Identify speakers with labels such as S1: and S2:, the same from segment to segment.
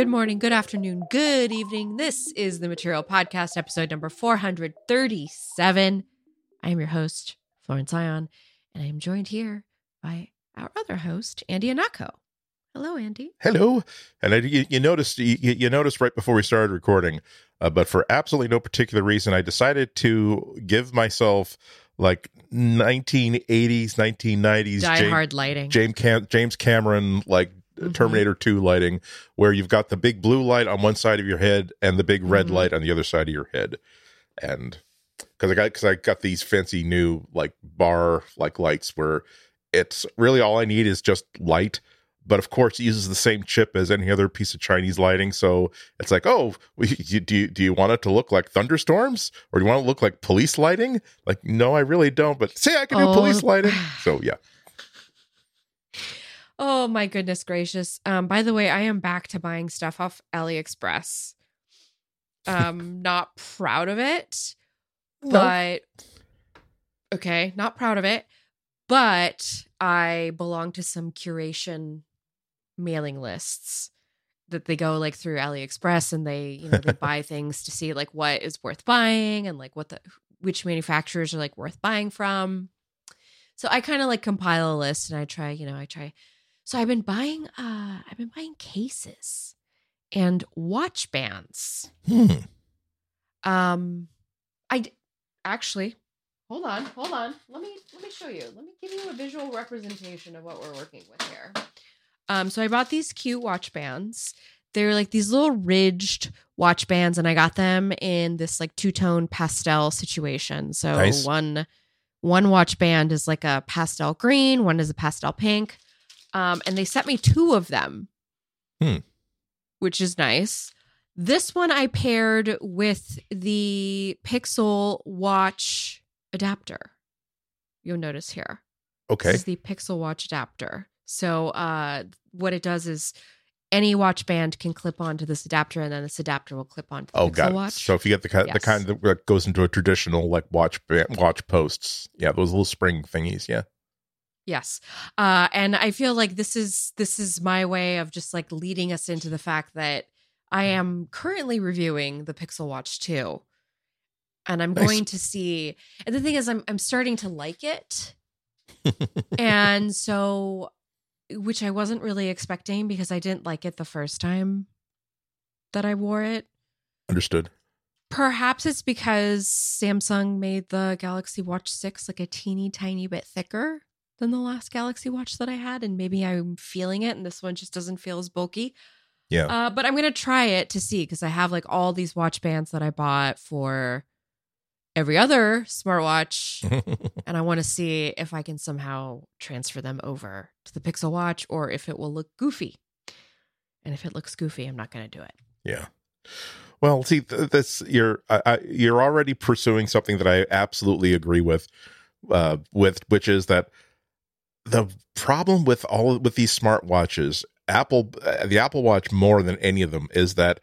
S1: good morning, good afternoon, good evening. This is the Material Podcast, episode number 437. I am your host, Florence Ion, and I am joined here by our other host, Andy Ihnatko. Hello, Andy.
S2: Hello. And I, you, you noticed you, you noticed right before we started recording, uh, but for absolutely no particular reason, I decided to give myself like 1980s, 1990s
S1: Die
S2: James,
S1: Hard lighting.
S2: James, Cam- James Cameron like
S1: Mhm.
S2: Terminator 2 lighting, where you've got the big blue light on one side of your head and the big red
S1: Mhm.
S2: light on the other side of your head, and because I got because I got these fancy new like bar like lights where it's really all I need is just light. But of course, it uses the same chip as any other piece of Chinese lighting. So it's like, oh, you, do you, do you want it to look like thunderstorms, or do you want it to look like police lighting? Like, no, I really don't. But say I can do
S1: Oh.
S2: police lighting. So yeah,
S1: Oh my goodness gracious. Um, by the way, I am back to buying stuff off AliExpress. Um, not proud of it, but okay, not proud of it. But I belong to some curation mailing lists that they go like through AliExpress and they, you know, they buy things to see like what is worth buying and like what the which manufacturers are like worth buying from. So I kind of like compile a list and I try, you know, I try. So I've been buying uh I've been buying cases and watch bands.
S2: Hmm.
S1: Um I actually hold on, hold on. Let me let me show you. Let me give you a visual representation of what we're working with here. Um so I bought these cute watch bands. They're like these little ridged watch bands and I got them in this like two-tone pastel situation. So
S2: Nice.
S1: one one watch band is like a pastel green, one is a pastel pink. Um and they sent me two of them.
S2: Hmm.
S1: Which is nice. This one I paired with the Pixel Watch adapter. You'll notice here.
S2: okay,
S1: This is the Pixel Watch adapter. So uh what it does is any watch band can clip onto this adapter and then this adapter will clip onto the
S2: oh,
S1: Pixel
S2: got it.
S1: Watch.
S2: So if you get the kind, the kind that goes into a traditional like watch ba- watch posts, yeah, those little spring thingies, yeah.
S1: Yes. Uh and I feel like this is this is my way of just like leading us into the fact that I am currently reviewing the Pixel Watch 2. And I'm
S2: Nice.
S1: going to see and the thing is I'm I'm starting to like it. and so which I wasn't really expecting because I didn't like it the first time that I wore it.
S2: Understood.
S1: Perhaps it's because Samsung made the Galaxy Watch 6 like a teeny tiny bit thicker than the last Galaxy Watch that I had. And maybe I'm feeling it and this one just doesn't feel as bulky.
S2: Yeah.
S1: Uh, but I'm going to try it to see because I have like all these watch bands that I bought for every other smartwatch. and I want to see if I can somehow transfer them over to the Pixel Watch or if it will look goofy. And if it looks goofy, I'm not going to do it.
S2: Yeah. Well, see, th- this you're I, I, you're already pursuing something that I absolutely agree with, uh, with which is that the problem with all with these smartwatches, Apple, uh, the Apple Watch more than any of them is that,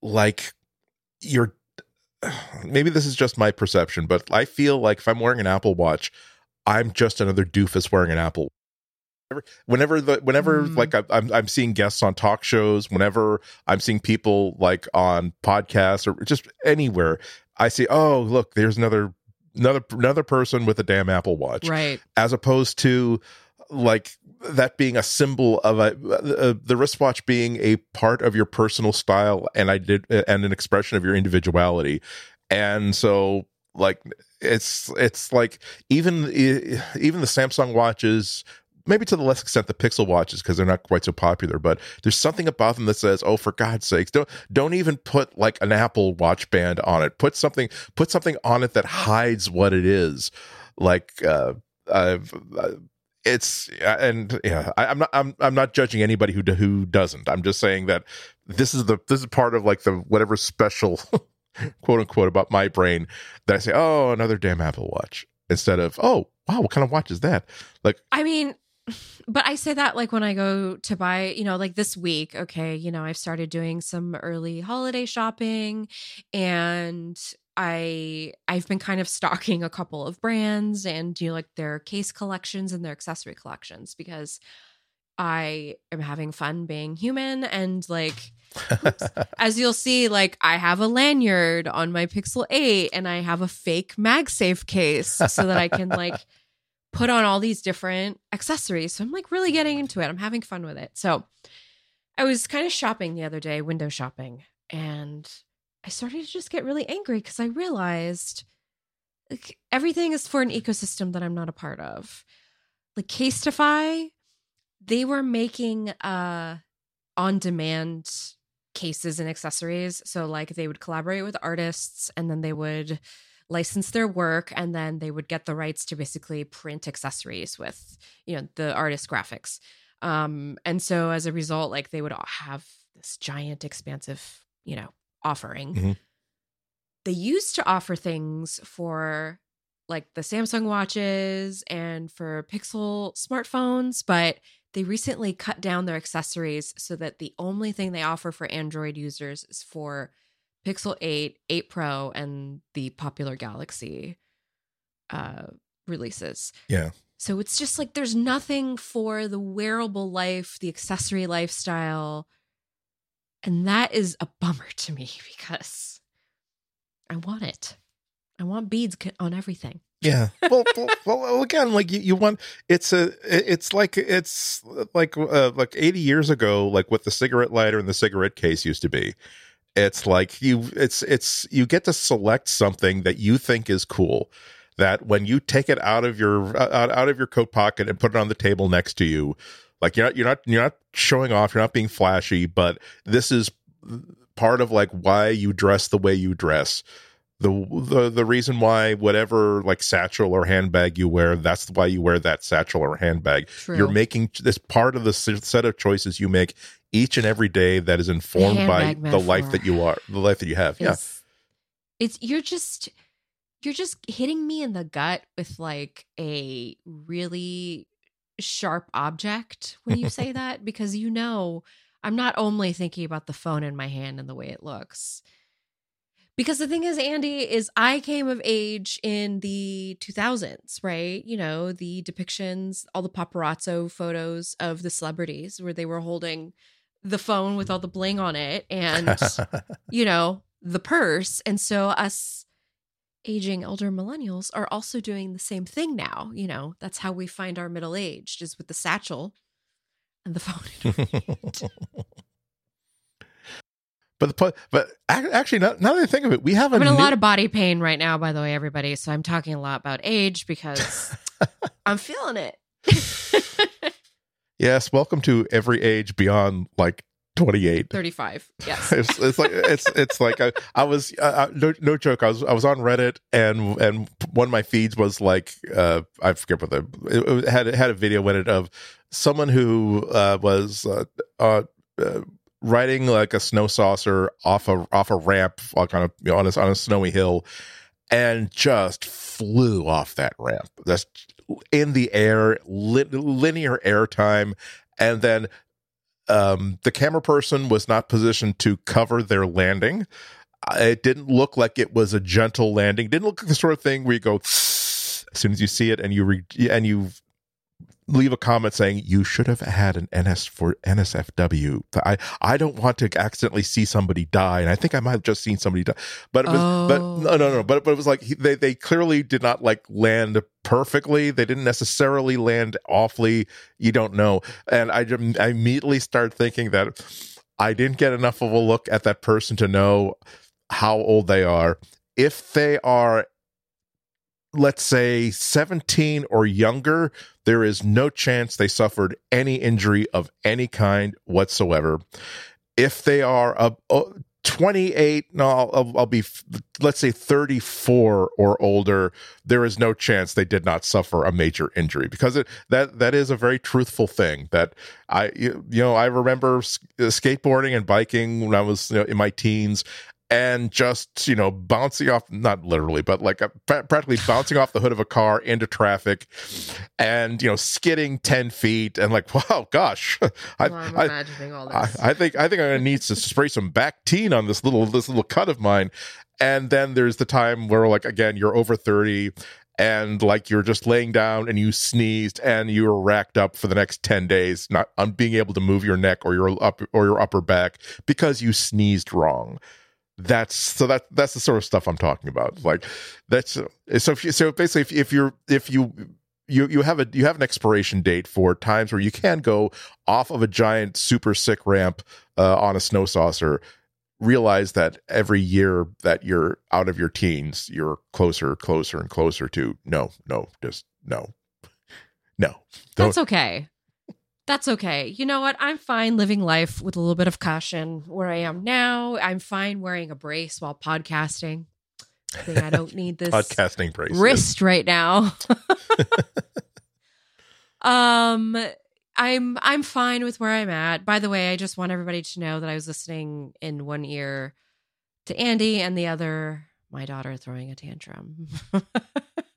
S2: like, you're maybe this is just my perception, but I feel like if I'm wearing an Apple Watch, I'm just another doofus wearing an Apple whenever the whenever
S1: Mm.
S2: like I, I'm I'm seeing guests on talk shows, whenever I'm seeing people like on podcasts or just anywhere, I see oh look there's another another another person with a damn Apple Watch,
S1: Right.
S2: as opposed to like that being a symbol of a uh, the wristwatch being a part of your personal style and I did and an expression of your individuality, and so like it's it's like even even the Samsung watches maybe to the less extent the pixel watches because they're not quite so popular but there's something about them that says oh for god's sakes don't don't even put like an apple watch band on it. Put something put something on it that hides what it is. Like uh, uh it's and yeah I, i'm not i'm i'm not judging anybody who who doesn't. I'm just saying that this is the this is part of like the whatever special quote unquote about my brain that i say oh another damn apple watch instead of oh wow what kind of watch is that? Like
S1: I mean, but I say that like when I go to buy, you know, like this week, okay, you know, I've started doing some early holiday shopping and I I've been kind of stalking a couple of brands and do you know, like their case collections and their accessory collections because I am having fun being human and like as you'll see, like I have a lanyard on my Pixel 8 and I have a fake MagSafe case so that I can like put on all these different accessories. So I'm like really getting into it. I'm having fun with it. So I was kind of shopping the other day, window shopping, and I started to just get really angry because I realized like everything is for an ecosystem that I'm not a part of. Like Casetify, they were making uh on demand cases and accessories. So like they would collaborate with artists and then they would license their work and then they would get the rights to basically print accessories with, you know, the artist graphics. Um and so as a result like they would have this giant expansive, you know, offering.
S2: Mhm.
S1: They used to offer things for like the Samsung watches and for Pixel smartphones, but they recently cut down their accessories so that the only thing they offer for Android users is for Pixel 8, 8 Pro, and the popular Galaxy uh, releases.
S2: Yeah.
S1: So it's just like there's nothing for the wearable life, the accessory lifestyle. And that is a bummer to me because I want it. I want beads on everything.
S2: Yeah. Well, well, well, again, like you, you want it's a it's like it's like uh, like 80 years ago like what the cigarette lighter and the cigarette case used to be. It's like you it's it's you get to select something that you think is cool that when you take it out of your uh, out, out of your coat pocket and put it on the table next to you like you're not you're not you're not showing off you're not being flashy but this is part of like why you dress the way you dress the the the reason why whatever like satchel or handbag you wear that's why you wear that satchel or handbag
S1: True.
S2: you're making this part of the set of choices you make each and every day that is informed by the life that you are the life that you have yeah
S1: It's, it's you're just you're just hitting me in the gut with like a really sharp object when you say that because you know I'm not only thinking about the phone in my hand and the way it looks. Because the thing is, Andy, is I came of age in the 2000s, right? You know, the depictions, all the paparazzo photos of the celebrities where they were holding the phone with all the bling on it and you know, the purse. And so us aging elder millennials are also doing the same thing now. You know, that's how we find our middle aged is with the satchel and the phone.
S2: but the but actually now, now that I think of it we have a,
S1: I'm in a
S2: new-
S1: lot of body pain right now, by the way, everybody. So I'm talking a lot about age because I'm feeling it.
S2: Yes welcome to every age beyond like 28
S1: 35. Yes.
S2: it's, it's like it's it's like I, I was uh, no no joke. I was I was on Reddit and and one of my feeds was like uh I forget what the it, it had it had a video in it of someone who uh was uh, uh, uh riding like a snow saucer off a off a ramp like on a you know, on a on a snowy hill and just flew off that ramp. That's in the air, li- linear airtime, and then um, the camera person was not positioned to cover their landing. Uh, It didn't look like it was a gentle landing. It Didn't look like the sort of thing where you go as soon as you see it and you re- and you leave a comment saying you should have had an NS for NSFW. I I don't want to accidentally see somebody die, and I think I might have just seen somebody die. But it was but
S1: Oh.
S2: no no no. But but it was like they they clearly did not like land perfectly. They didn't necessarily land awfully. You don't know. And I I immediately started thinking that I didn't get enough of a look at that person to know how old they are. If they are let's say 17 or younger, there is no chance they suffered any injury of any kind whatsoever. If they are a, a uh, 28, no, I'll, I'll be, let's say 34 or older, there is no chance they did not suffer a major injury because it, that that is a very truthful thing that I, you, know, I remember uh, skateboarding and biking when I was you know, in my teens and just you know bouncing off not literally but like uh, practically bouncing off the hood of a car into traffic and you know skidding 10 feet and like wow gosh I,
S1: Well, I'm
S2: I,
S1: imagining all
S2: I,
S1: this.
S2: I think I think I'm gonna need to spray some Bactine on this little this little cut of mine. And then there's the time where like again you're over 30 and like you're just laying down and you sneezed and you were racked up for the next 10 days not on being able to move your neck or your up or your upper back because you sneezed wrong that's so that that's the sort of stuff i'm talking about. Like that's so if you, so basically if, if you're if you you you have a you have an expiration date for times where you can go off of a giant super sick ramp uh, on a snow saucer realize that every year that you're out of your teens you're closer closer and closer to no no just no. No.
S1: That's okay that's okay you know what i'm fine living life with a little bit of caution where i am now i'm fine wearing a brace while podcasting I don't need this
S2: podcasting brace
S1: wrist right now. um I'm I'm fine with where I'm at. By the way, I just want everybody to know that I was listening in one ear to Andy and the other my daughter throwing a tantrum.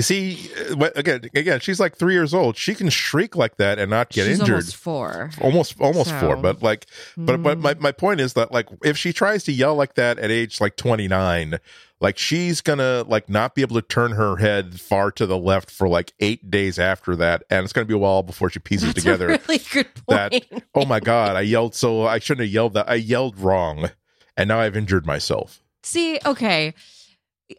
S2: you see, uh, again, again, she's like three years old. She can shriek like that and not get she's injured.
S1: Almost four,
S2: almost almost so. four. But like, but but my, mm. my point is that like, if she tries to yell like that at age like twenty nine, like she's gonna like not be able to turn her head far to the left for like eight days after that and it's gonna be a while before she pieces
S1: That's
S2: together
S1: really good point. that
S2: oh my god i yelled so i shouldn't have yelled that i yelled wrong and now i've injured myself
S1: see okay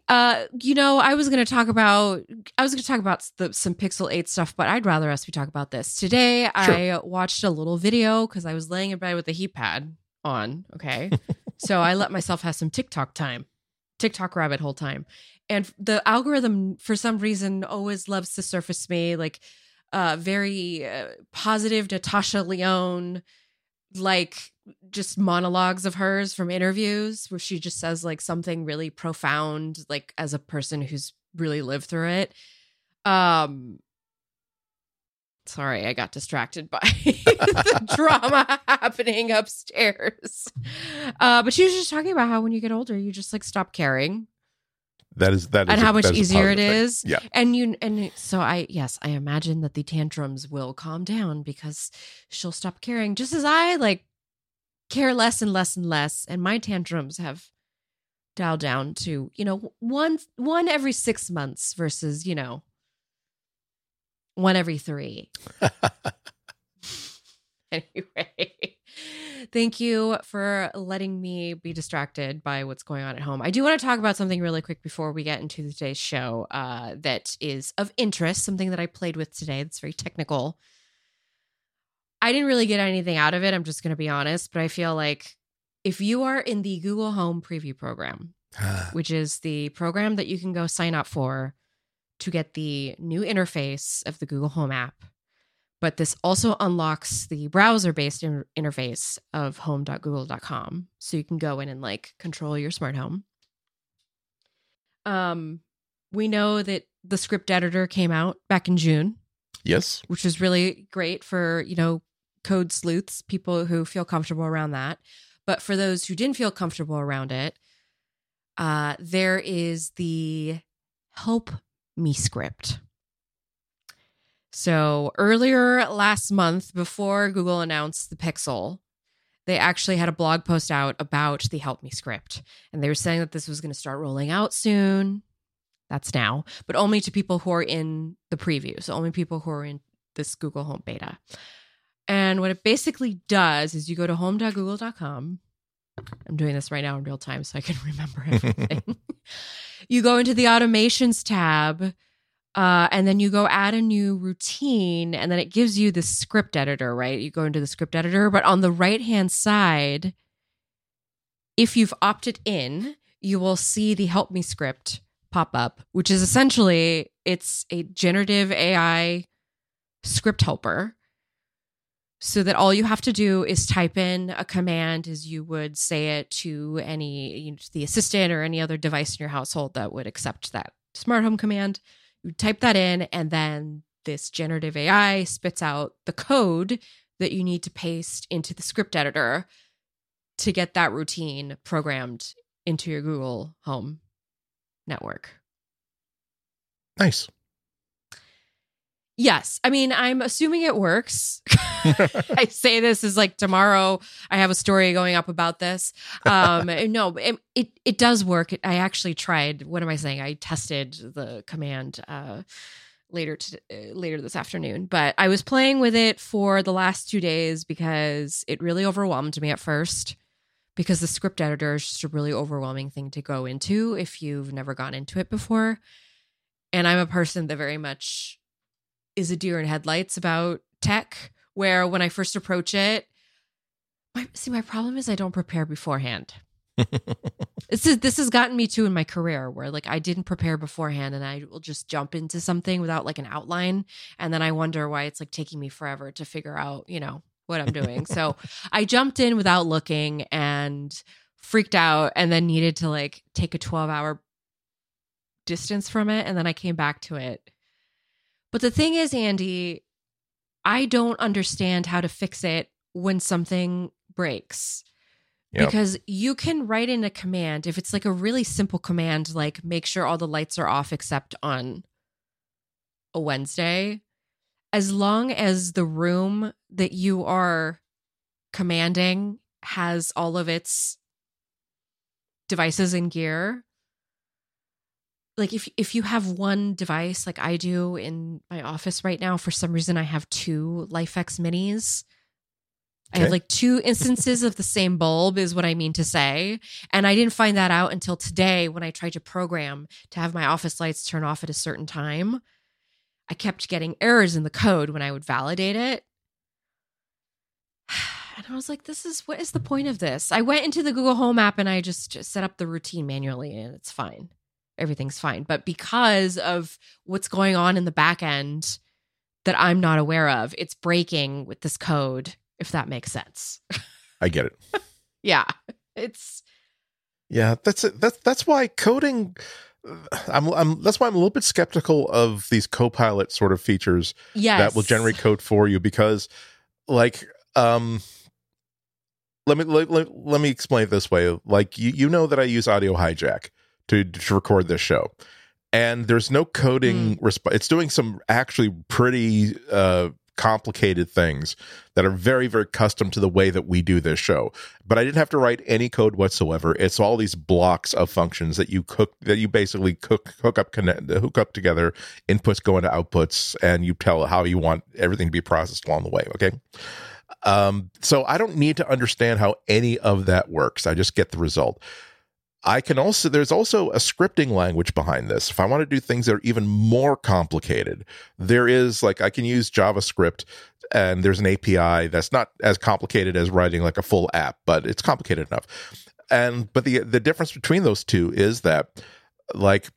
S1: uh you know i was gonna talk about i was gonna talk about the, some pixel 8 stuff but i'd rather us we talk about this today sure. i watched a little video because i was laying in bed with the heat pad on okay so i let myself have some tiktok time TikTok rabbit hole time. And the algorithm, for some reason, always loves to surface me like uh, very uh, positive Natasha Lyonne, like just monologues of hers from interviews where she just says like something really profound, like as a person who's really lived through it. Um, Sorry, I got distracted by the drama happening upstairs. Uh, but she was just talking about how when you get older, you just like stop caring.
S2: That is that, is
S1: and
S2: a,
S1: how much easier it is.
S2: Yeah,
S1: and you and so I yes, I imagine that the tantrums will calm down because she'll stop caring, just as I like care less and less and less, and my tantrums have dialed down to you know one one every six months versus you know one every three. anyway, thank you for letting me be distracted by what's going on at home. I do want to talk about something really quick before we get into today's show uh, that is of interest, something that I played with today that's very technical. I didn't really get anything out of it. I'm just going to be honest, but I feel like if you are in the Google Home preview program, which is the program that you can go sign up for to get the new interface of the Google Home app. But this also unlocks the browser based in- interface of home.google.com. So you can go in and like control your smart home. Um, we know that the script editor came out back in June.
S2: Yes.
S1: Which is really great for, you know, code sleuths, people who feel comfortable around that. But for those who didn't feel comfortable around it, uh, there is the help me script. So earlier last month, before Google announced the Pixel, they actually had a blog post out about the Help Me script. And they were saying that this was going to start rolling out soon. That's now, but only to people who are in the preview. So only people who are in this Google Home beta. And what it basically does is you go to home.google.com. I'm doing this right now in real time so I can remember everything. you go into the automations tab uh, and then you go add a new routine and then it gives you the script editor right you go into the script editor but on the right hand side if you've opted in you will see the help me script pop up which is essentially it's a generative ai script helper so that all you have to do is type in a command as you would say it to any you know, the assistant or any other device in your household that would accept that smart home command. You type that in and then this generative ai spits out the code that you need to paste into the script editor to get that routine programmed into your google home network.
S2: Nice
S1: Yes. I mean, I'm assuming it works. I say this is like tomorrow I have a story going up about this. Um no, it, it it does work. I actually tried. What am I saying? I tested the command uh later to, uh, later this afternoon, but I was playing with it for the last 2 days because it really overwhelmed me at first because the script editor is just a really overwhelming thing to go into if you've never gone into it before. And I'm a person that very much is a deer in headlights about tech, where when I first approach it, my, see, my problem is I don't prepare beforehand. this is this has gotten me to in my career where like I didn't prepare beforehand and I will just jump into something without like an outline and then I wonder why it's like taking me forever to figure out, you know, what I'm doing. so I jumped in without looking and freaked out and then needed to like take a 12 hour distance from it and then I came back to it but the thing is, Andy, I don't understand how to fix it when something breaks. Yep. Because you can write in a command if it's like a really simple command, like make sure all the lights are off except on a Wednesday, as long as the room that you are commanding has all of its devices and gear, like if if you have one device like I do in my office right now, for some reason I have two LIFX minis. Okay. I have like two instances of the same bulb, is what I mean to say. And I didn't find that out until today when I tried to program to have my office lights turn off at a certain time. I kept getting errors in the code when I would validate it. And I was like, this is what is the point of this? I went into the Google Home app and I just set up the routine manually and it's fine everything's fine. But because of what's going on in the back end that I'm not aware of, it's breaking with this code, if that makes sense.
S2: I get it.
S1: yeah. It's
S2: Yeah, that's it. That's that's why coding I'm, I'm that's why I'm a little bit skeptical of these copilot sort of features
S1: yes.
S2: that will generate code for you because like um let me let, let, let me explain it this way like you you know that I use audio hijack to, to record this show. And there's no coding mm. resp- it's doing some actually pretty uh, complicated things that are very very custom to the way that we do this show. But i didn't have to write any code whatsoever. It's all these blocks of functions that you cook that you basically cook hook up connect hook up together inputs go into outputs and you tell how you want everything to be processed along the way okay? Um, so i don't need to understand how any of that works. I just get the result I can also, there's also a scripting language behind this. If I want to do things that are even more complicated, there is like, I can use JavaScript and there's an API that's not as complicated as writing like a full app, but it's complicated enough. And, but the, the difference between those two is that like,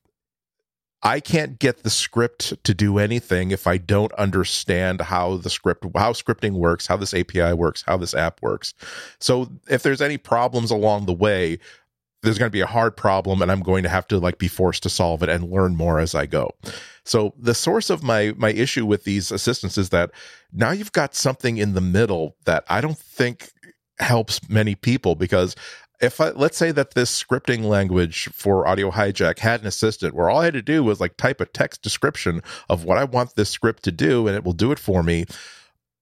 S2: I can't get the script to do anything if I don't understand how the script, how scripting works, how this API works, how this app works. So if there's any problems along the way, there's going to be a hard problem and I'm going to have to like be forced to solve it and learn more as I go. So the source of my my issue with these assistants is that now you've got something in the middle that I don't think helps many people because if I, let's say that this scripting language for audio hijack had an assistant where all I had to do was like type a text description of what I want this script to do and it will do it for me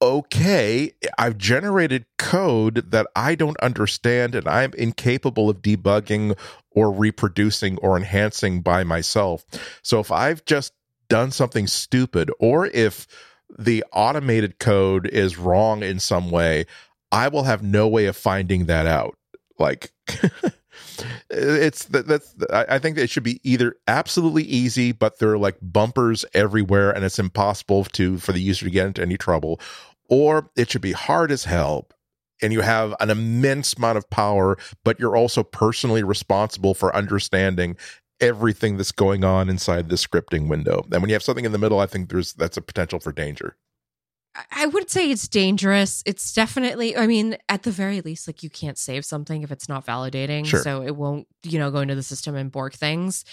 S2: okay, I've generated code that I don't understand and I'm incapable of debugging or reproducing or enhancing by myself. So if I've just done something stupid or if the automated code is wrong in some way, I will have no way of finding that out. Like, it's that that's I think it should be either absolutely easy, but there are like bumpers everywhere, and it's impossible to for the user to get into any trouble, or it should be hard as hell and you have an immense amount of power, but you're also personally responsible for understanding everything that's going on inside the scripting window. And when you have something in the middle, I think there's that's a potential for danger.
S1: I would say it's dangerous. It's definitely, I mean, at the very least, like you can't save something if it's not validating. Sure. So it won't, you know, go into the system and bork things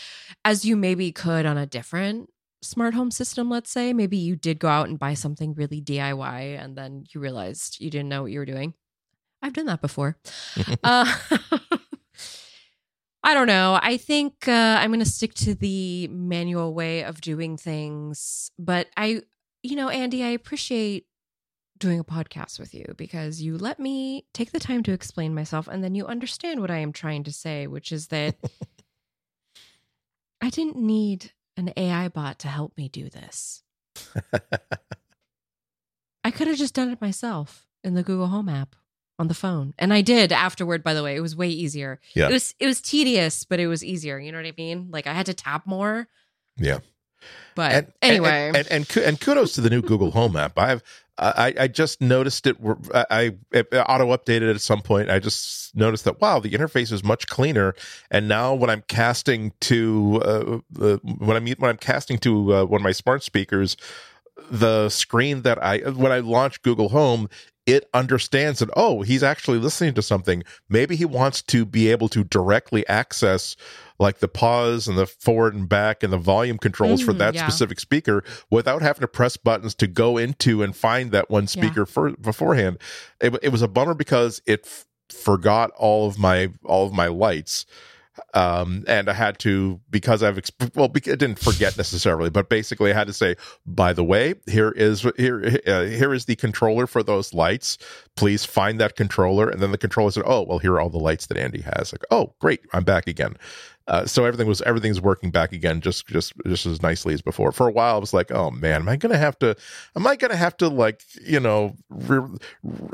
S1: as you maybe could on a different smart home system, let's say, maybe you did go out and buy something really DIY and then you realized you didn't know what you were doing. I've done that before. uh, I don't know. I think uh, I'm going to stick to the manual way of doing things, but I you know, Andy, I appreciate doing a podcast with you because you let me take the time to explain myself and then you understand what I am trying to say, which is that I didn't need an AI bot to help me do this. I could have just done it myself in the Google Home app on the phone. And I did afterward, by the way. It was way easier.
S2: Yeah.
S1: It was it was tedious, but it was easier. You know what I mean? Like I had to tap more.
S2: Yeah.
S1: But
S2: and,
S1: anyway.
S2: and, and, and and kudos to the new Google Home app. I've I, I just noticed it. I, I auto updated at some point. I just noticed that wow, the interface is much cleaner. And now when I'm casting to uh, uh, when I'm when I'm casting to uh, one of my smart speakers, the screen that I when I launch Google Home, it understands that oh, he's actually listening to something. Maybe he wants to be able to directly access like the pause and the forward and back and the volume controls for
S1: Mm,
S2: that
S1: yeah.
S2: specific speaker without having to press buttons to go into and find that one speaker for, beforehand. It, it was a bummer because it f- forgot all of my all of my lights um and i had to because i've exp- well it didn't forget necessarily but basically i had to say by the way here is here uh, here is the controller for those lights. Please find that controller. And then the controller said oh well here are all the lights that andy has. Like oh great i'm back again uh, so everything was everything's working back again just just just as nicely as before. For a while i was like oh man am i gonna have to am i gonna have to like you know re-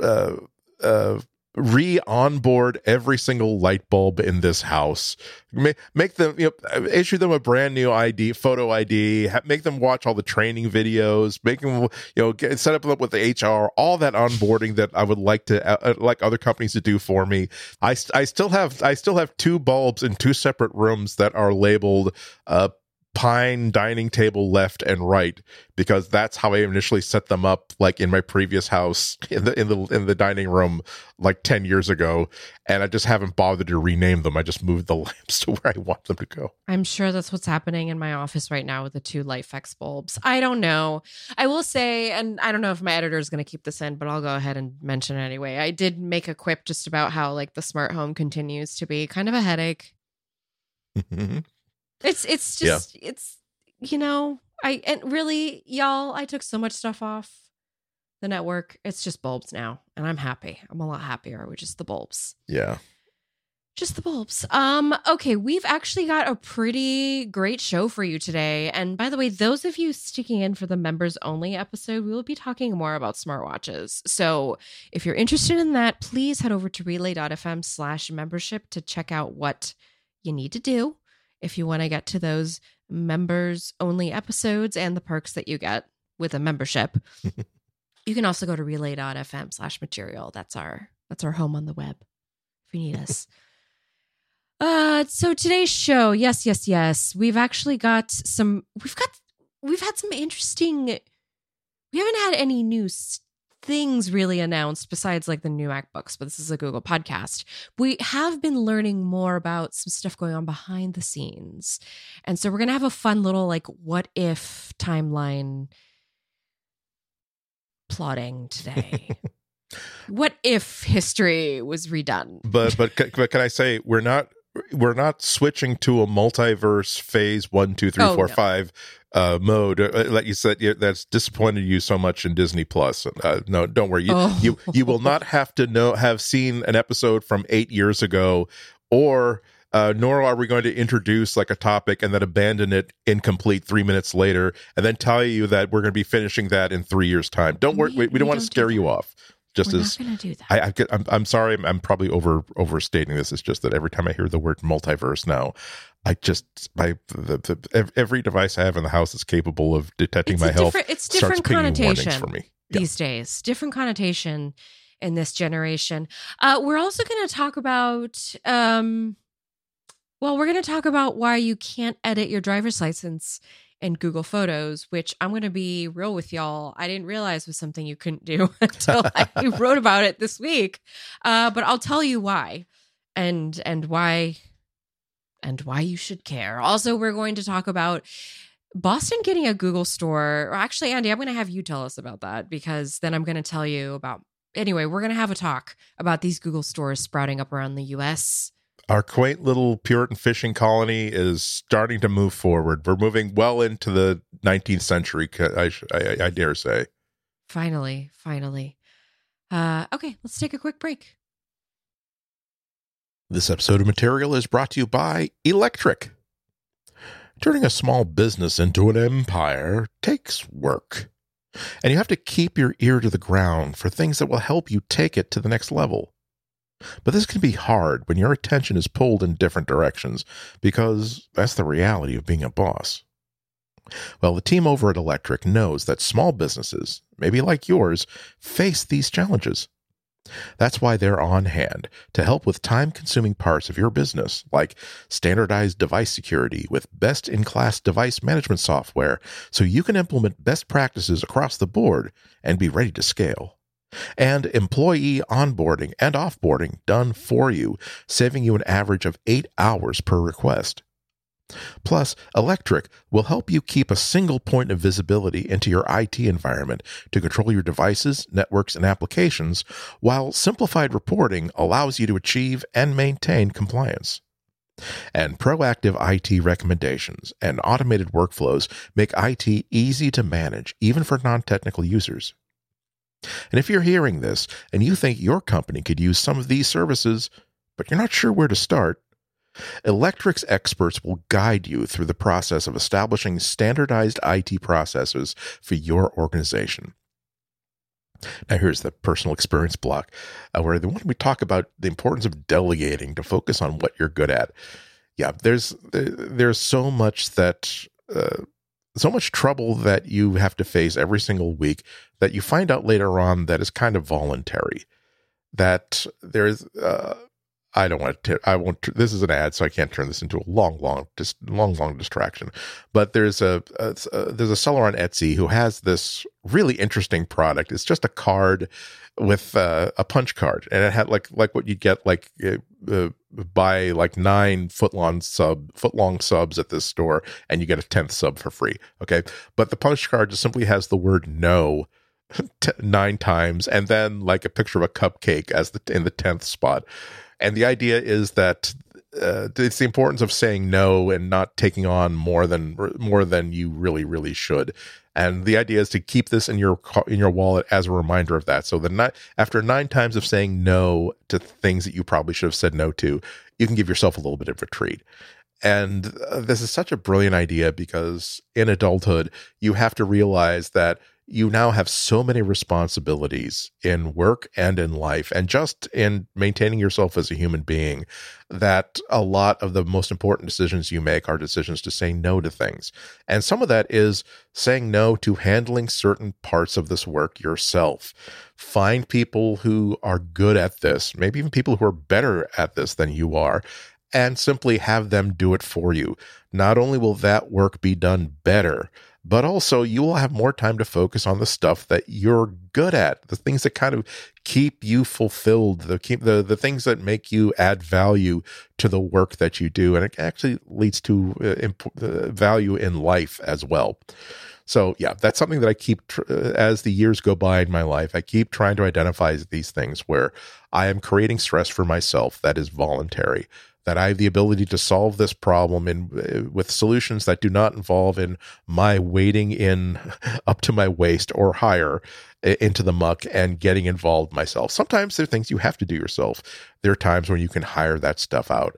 S2: uh, uh re onboard every single light bulb in this house. Make, them you know issue them a brand new id photo id make them watch all the training videos make them you know get, set up with the hr all that onboarding that i would like to uh, like other companies to do for me. I i still have i still have two bulbs in two separate rooms that are labeled uh pine dining table left and right because that's how I initially set them up like in my previous house in the in the in the dining room like 10 years ago and I just haven't bothered to rename them I just moved the lamps to where I want them to go
S1: I'm sure that's what's happening in my office right now with the two LIFX bulbs. I don't know. I will say, and I don't know if my editor is going to keep this in, but I'll go ahead and mention it anyway. I did make a quip just about how like the smart home continues to be kind of a headache. Mm-hmm. It's it's
S2: Yeah.
S1: just it's you know I and really y'all I took so much stuff off the network. It's just bulbs now, and I'm happy. I'm a lot happier with just the bulbs.
S2: yeah
S1: Just the bulbs. Um, okay, we've actually got a pretty great show for you today. And by the way, those of you sticking in for the members only episode, we will be talking more about smartwatches. So if you're interested in that, please head over to relay.fm slash membership to check out what you need to do if you want to get to those members only episodes and the perks that you get with a membership. you can also go to relay.fm slash material. That's our that's our home on the web if you need us. Uh, so today's show, yes, yes, yes. We've actually got some. We've got. We've had some interesting. We haven't had any new things really announced besides like the new MacBooks, but this is a Google podcast. We have been learning more about some stuff going on behind the scenes, and so we're gonna have a fun little like what if timeline plotting today. what if history was redone?
S2: but but but can I say we're not we're not switching to a multiverse phase one two three
S1: Oh,
S2: four
S1: no.
S2: five uh mode. Uh, like you said that's disappointed you so much in disney plus. Uh, no don't worry. You,
S1: Oh.
S2: you you will not have to know have seen an episode from eight years ago or uh, nor are we going to introduce like a topic and then abandon it incomplete three minutes later and then tell you that we're going to be finishing that in three years time. Don't worry
S1: We-
S2: we, we don't want to
S1: don't do
S2: scare you off just
S1: we're
S2: as
S1: not gonna do that.
S2: I, I get, I'm, I'm sorry. I'm, I'm probably over overstating this. It's just that every time I hear the word multiverse now, I just my the, the, every device I have in the house is capable of detecting
S1: it's
S2: my health.
S1: it's different connotation
S2: for me. Yeah.
S1: these days different connotation in this generation uh we're also going to talk about um well we're going to talk about why you can't edit your driver's license in google photos which i'm going to be real with y'all i didn't realize was something you couldn't do until i wrote about it this week uh but i'll tell you why and and why and why you should care also we're going to talk about Boston getting a Google store. Or actually, Andy, I'm going to have you tell us about that because then I'm going to tell you about. Anyway, we're going to have a talk about these Google stores sprouting up around the US
S2: our quaint little Puritan fishing colony is starting to move forward. We're moving well into the 19th century, I, I, I dare say.
S1: Finally, finally. Uh, okay, let's take a quick break.
S2: This episode of Material is brought to you by Electric. Turning a small business into an empire takes work, and you have to keep your ear to the ground for things that will help you take it to the next level. But this can be hard when your attention is pulled in different directions because that's the reality of being a boss. Well, the team over at Electric knows that small businesses, maybe like yours, face these challenges. That's why they're on hand to help with time consuming parts of your business, like standardized device security with best in class device management software, so you can implement best practices across the board and be ready to scale and employee onboarding and offboarding done for you, saving you an average of eight hours per request. Plus, Electric will help you keep a single point of visibility into your IT environment to control your devices, networks, and applications, while simplified reporting allows you to achieve and maintain compliance. And proactive IT recommendations and automated workflows make IT easy to manage, even for non technical users. And if you're hearing this and you think your company could use some of these services, but you're not sure where to start, Electric's experts will guide you through the process of establishing standardized IT processes for your organization. Now, here's the personal experience block uh, where the one we talk about the importance of delegating to focus on what you're good at. Yeah, there's there's so much that uh, so much trouble that you have to face every single week that you find out later on that is kind of voluntary. That there's, uh, I don't want to, I won't, this is an ad, so I can't turn this into a long, long, just long, long distraction. But there's a, a, a there's a seller on Etsy who has this really interesting product. It's just a card with uh, a punch card, and it had like like what you get like uh, buy like nine foot long sub foot long subs at this store, and you get a tenth sub for free. Okay, but the punch card just simply has the word no t- nine times, and then like a picture of a cupcake as the in the tenth spot. And the idea is that uh, it's the importance of saying no and not taking on more than more than you really really should and the idea is to keep this in your in your wallet as a reminder of that. So the night after nine times of saying no to things that you probably should have said no to, you can give yourself a little bit of a treat. And uh, this is such a brilliant idea because in adulthood, you have to realize that you now have so many responsibilities in work and in life and just in maintaining yourself as a human being that a lot of the most important decisions you make are decisions to say no to things. And some of that is saying no to handling certain parts of this work yourself. Find people who are good at this, maybe even people who are better at this than you are, and simply have them do it for you. Not only will that work be done better, but also you will have more time to focus on the stuff that you're good at, the things that kind of keep you fulfilled, the keep the the things that make you add value to the work that you do, and it actually leads to uh, imp- uh, value in life as well. So yeah, that's something that I keep tr- uh, as the years go by in my life. I keep trying to identify these things where I am creating stress for myself that is voluntary that I have the ability to solve this problem in uh, with solutions that do not involve in my wading in up to my waist or higher into the muck and getting involved myself. Sometimes there are things you have to do yourself. There are times when you can hire that stuff out.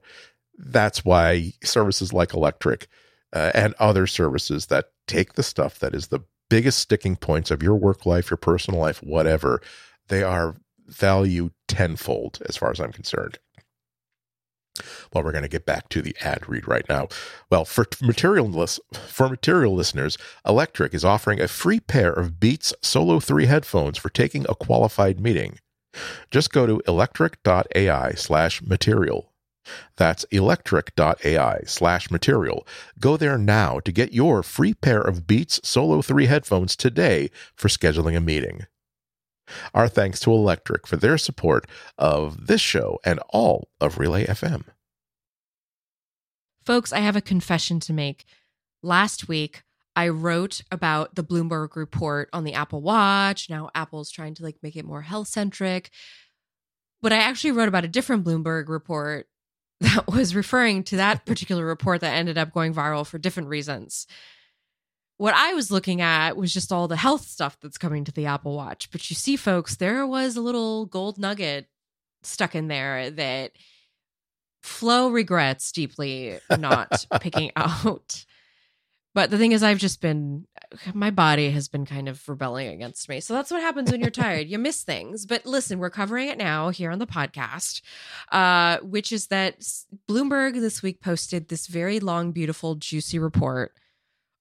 S2: That's why services like Electric uh, and other services that take the stuff that is the biggest sticking points of your work life, your personal life, whatever, they are value tenfold as far as I'm concerned. Well, we're going to get back to the ad read right now. Well, for materialist for material listeners, Electric is offering a free pair of Beats Solo 3 headphones for taking a qualified meeting. Just go to electric.ai slash material. That's electric.ai slash material. Go there now to get your free pair of Beats Solo 3 headphones today for scheduling a meeting. Our thanks to Electric for their support of this show and all of Relay FM.
S1: Folks, I have a confession to make. Last week, I wrote about the Bloomberg report on the Apple Watch. Now Apple's trying to like make it more health centric. But I actually wrote about a different Bloomberg report that was referring to that particular report that ended up going viral for different reasons. What I was looking at was just all the health stuff that's coming to the Apple Watch. But you see, folks, there was a little gold nugget stuck in there that Flo regrets deeply not picking out. But the thing is, I've just been, my body has been kind of rebelling against me. So that's what happens when you're tired. You miss things. But listen, we're covering it now here on the podcast, uh, which is that Bloomberg this week posted this very long, beautiful, juicy report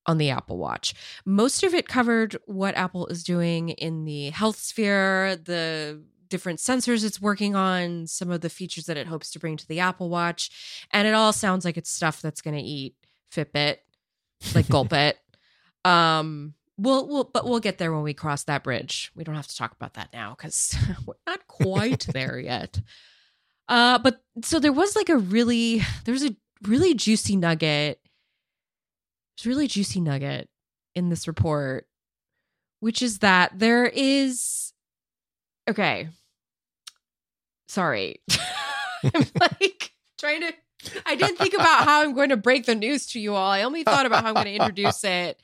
S1: on the Apple Watch. Most of it covered what Apple is doing in the health sphere, the different sensors it's working on, some of the features that it hopes to bring to the Apple Watch. And it all sounds like it's stuff that's going to eat Fitbit, like gulp it. Um, we'll, we'll, but we'll get there when we cross that bridge. We don't have to talk about that now because we're not quite there yet. Uh, but so there was like a really, there's a really juicy nugget. There's really juicy nugget in this report, which is that there is okay. Sorry. I'm like trying to I didn't think about how I'm going to break the news to you all. I only thought about how I'm going to introduce it.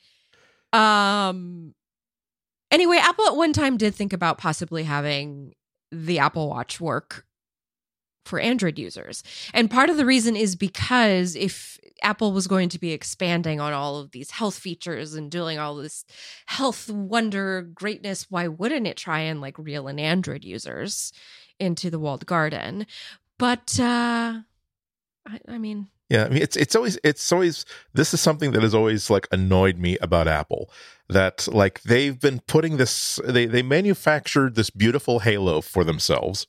S1: Um anyway, Apple at one time did think about possibly having the Apple Watch work for Android users. And part of the reason is because if Apple was going to be expanding on all of these health features and doing all this health wonder greatness, why wouldn't it try and like reel in Android users into the walled garden? But uh I, I mean
S2: yeah, I mean it's it's always it's always this is something that has always like annoyed me about Apple that like they've been putting this they they manufactured this beautiful halo for themselves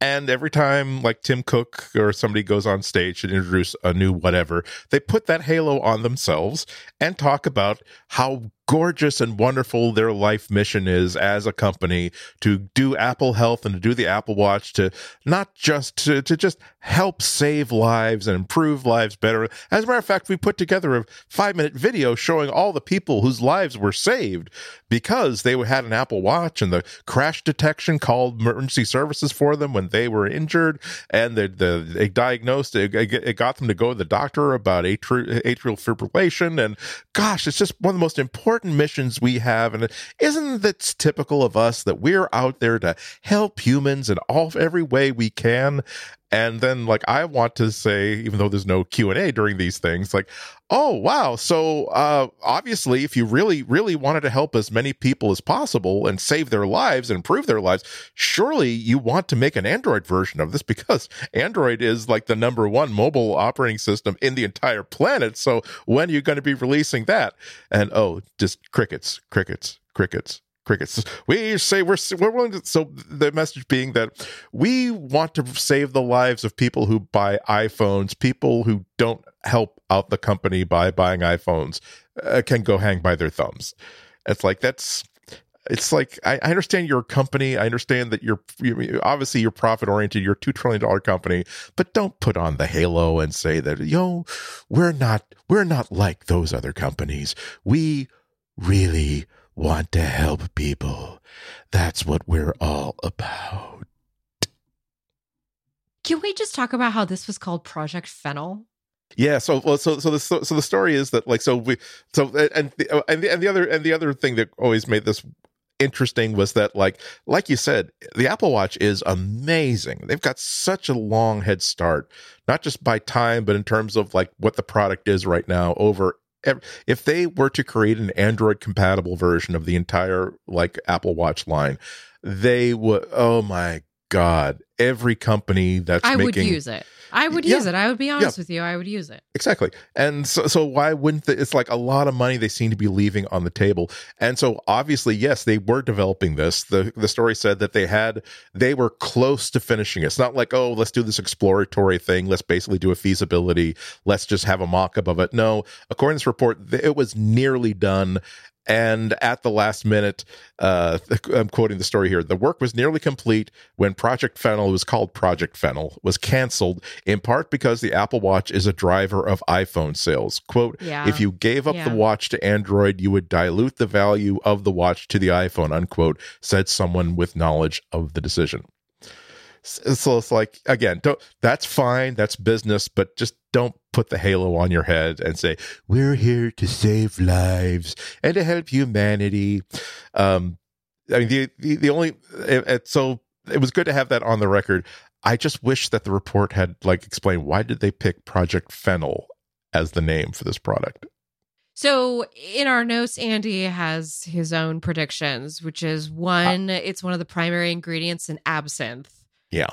S2: and every time, like Tim Cook or somebody goes on stage and introduce a new whatever, they put that halo on themselves and talk about how gorgeous and wonderful their life mission is as a company to do Apple Health and to do the Apple Watch to not just to, to just help save lives and improve lives better. As a matter of fact, we put together a five minute video showing all the people whose lives were saved because they had an Apple Watch and the crash detection called emergency services for them when they were injured and the, the they diagnosed it, it got them to go to the doctor about atrial, atrial fibrillation and gosh, it's just one of the most important missions we have. And isn't that typical of us that we're out there to help humans in all every way we can? And then like I want to say, even though there's no Q and A during these things, like, oh wow, so uh, obviously, if you really, really wanted to help as many people as possible and save their lives and improve their lives, surely you want to make an Android version of this because Android is like the number one mobile operating system in the entire planet. So when are you going to be releasing that? And oh, just crickets, crickets, crickets crickets. We say we're we're willing to. So the message being that we want to save the lives of people who buy iPhones, people who don't help out the company by buying iPhones uh, can go hang by their thumbs. It's like that's. It's like I, understand you're a company. I understand that you're, you're obviously you're profit oriented. You're a two trillion dollar company, but don't put on the halo and say that yo, we're not we're not like those other companies. We really want to help people. That's what we're all about.
S1: Can we just talk about how this was called Project Fennel?
S2: Yeah, so well, so so the so, so the story is that like so we so and the, uh, and the, and the other and the other thing that always made this interesting was that like like you said the apple watch is amazing they've got such a long head start not just by time but in terms of like what the product is right now over if they were to create an Android compatible version of the entire like Apple Watch line, they would. Oh my god! Every company that's
S1: I
S2: making,
S1: would use it. I would use it. I would be honest yeah. with you. I would use it.
S2: Exactly. And so, so why wouldn't the, it's like a lot of money they seem to be leaving on the table. And so obviously, yes, they were developing this. The the story said that they had they were close to finishing it. It's not like, oh, let's do this exploratory thing. Let's basically do a feasibility. Let's just have a mock-up of it. No, according to this report, it was nearly done and at the last minute, uh, I'm quoting the story here. The work was nearly complete when Project Fennel, was called Project Fennel, was canceled in part because the Apple Watch is a driver of iPhone sales. "Quote: yeah. If you gave up yeah. the watch to Android, you would dilute the value of the watch to the iPhone." Unquote. Said someone with knowledge of the decision. So it's like again don't that's fine that's business but just don't put the halo on your head and say we're here to save lives and to help humanity. Um i mean the the, the only it, it, so it was good to have that on the record. I just wish that the report had like explained why did they pick project fennel as the name for this product.
S1: So in our notes, Andy has his own predictions, which is one, uh, it's one of the primary ingredients in absinthe.
S2: Yeah.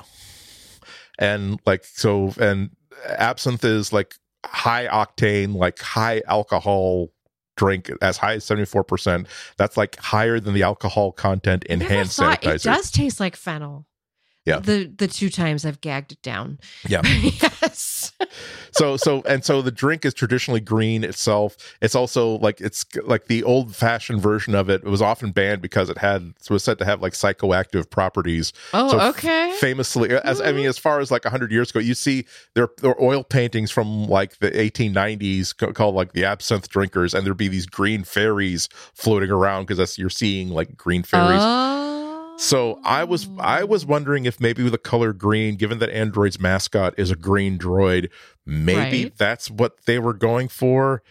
S2: And like so and absinthe is like high octane, like high alcohol drink as high as 74%. That's like higher than the alcohol content in hand sanitizer.
S1: It does taste like fennel.
S2: Yeah.
S1: The the two times I've gagged it down.
S2: Yeah.
S1: yes.
S2: so so and so the drink is traditionally green itself. It's also like it's like the old fashioned version of it. It was often banned because it had it was said to have like psychoactive properties.
S1: Oh,
S2: so
S1: okay.
S2: F- famously, as I mean, mm. as far as like hundred years ago, you see there there are oil paintings from like the 1890s called like the absinthe drinkers, and there'd be these green fairies floating around because that's you're seeing like green fairies.
S1: Oh
S2: so I was I was wondering if maybe with the color green, given that Android's mascot is a green droid, maybe right. that's what they were going for.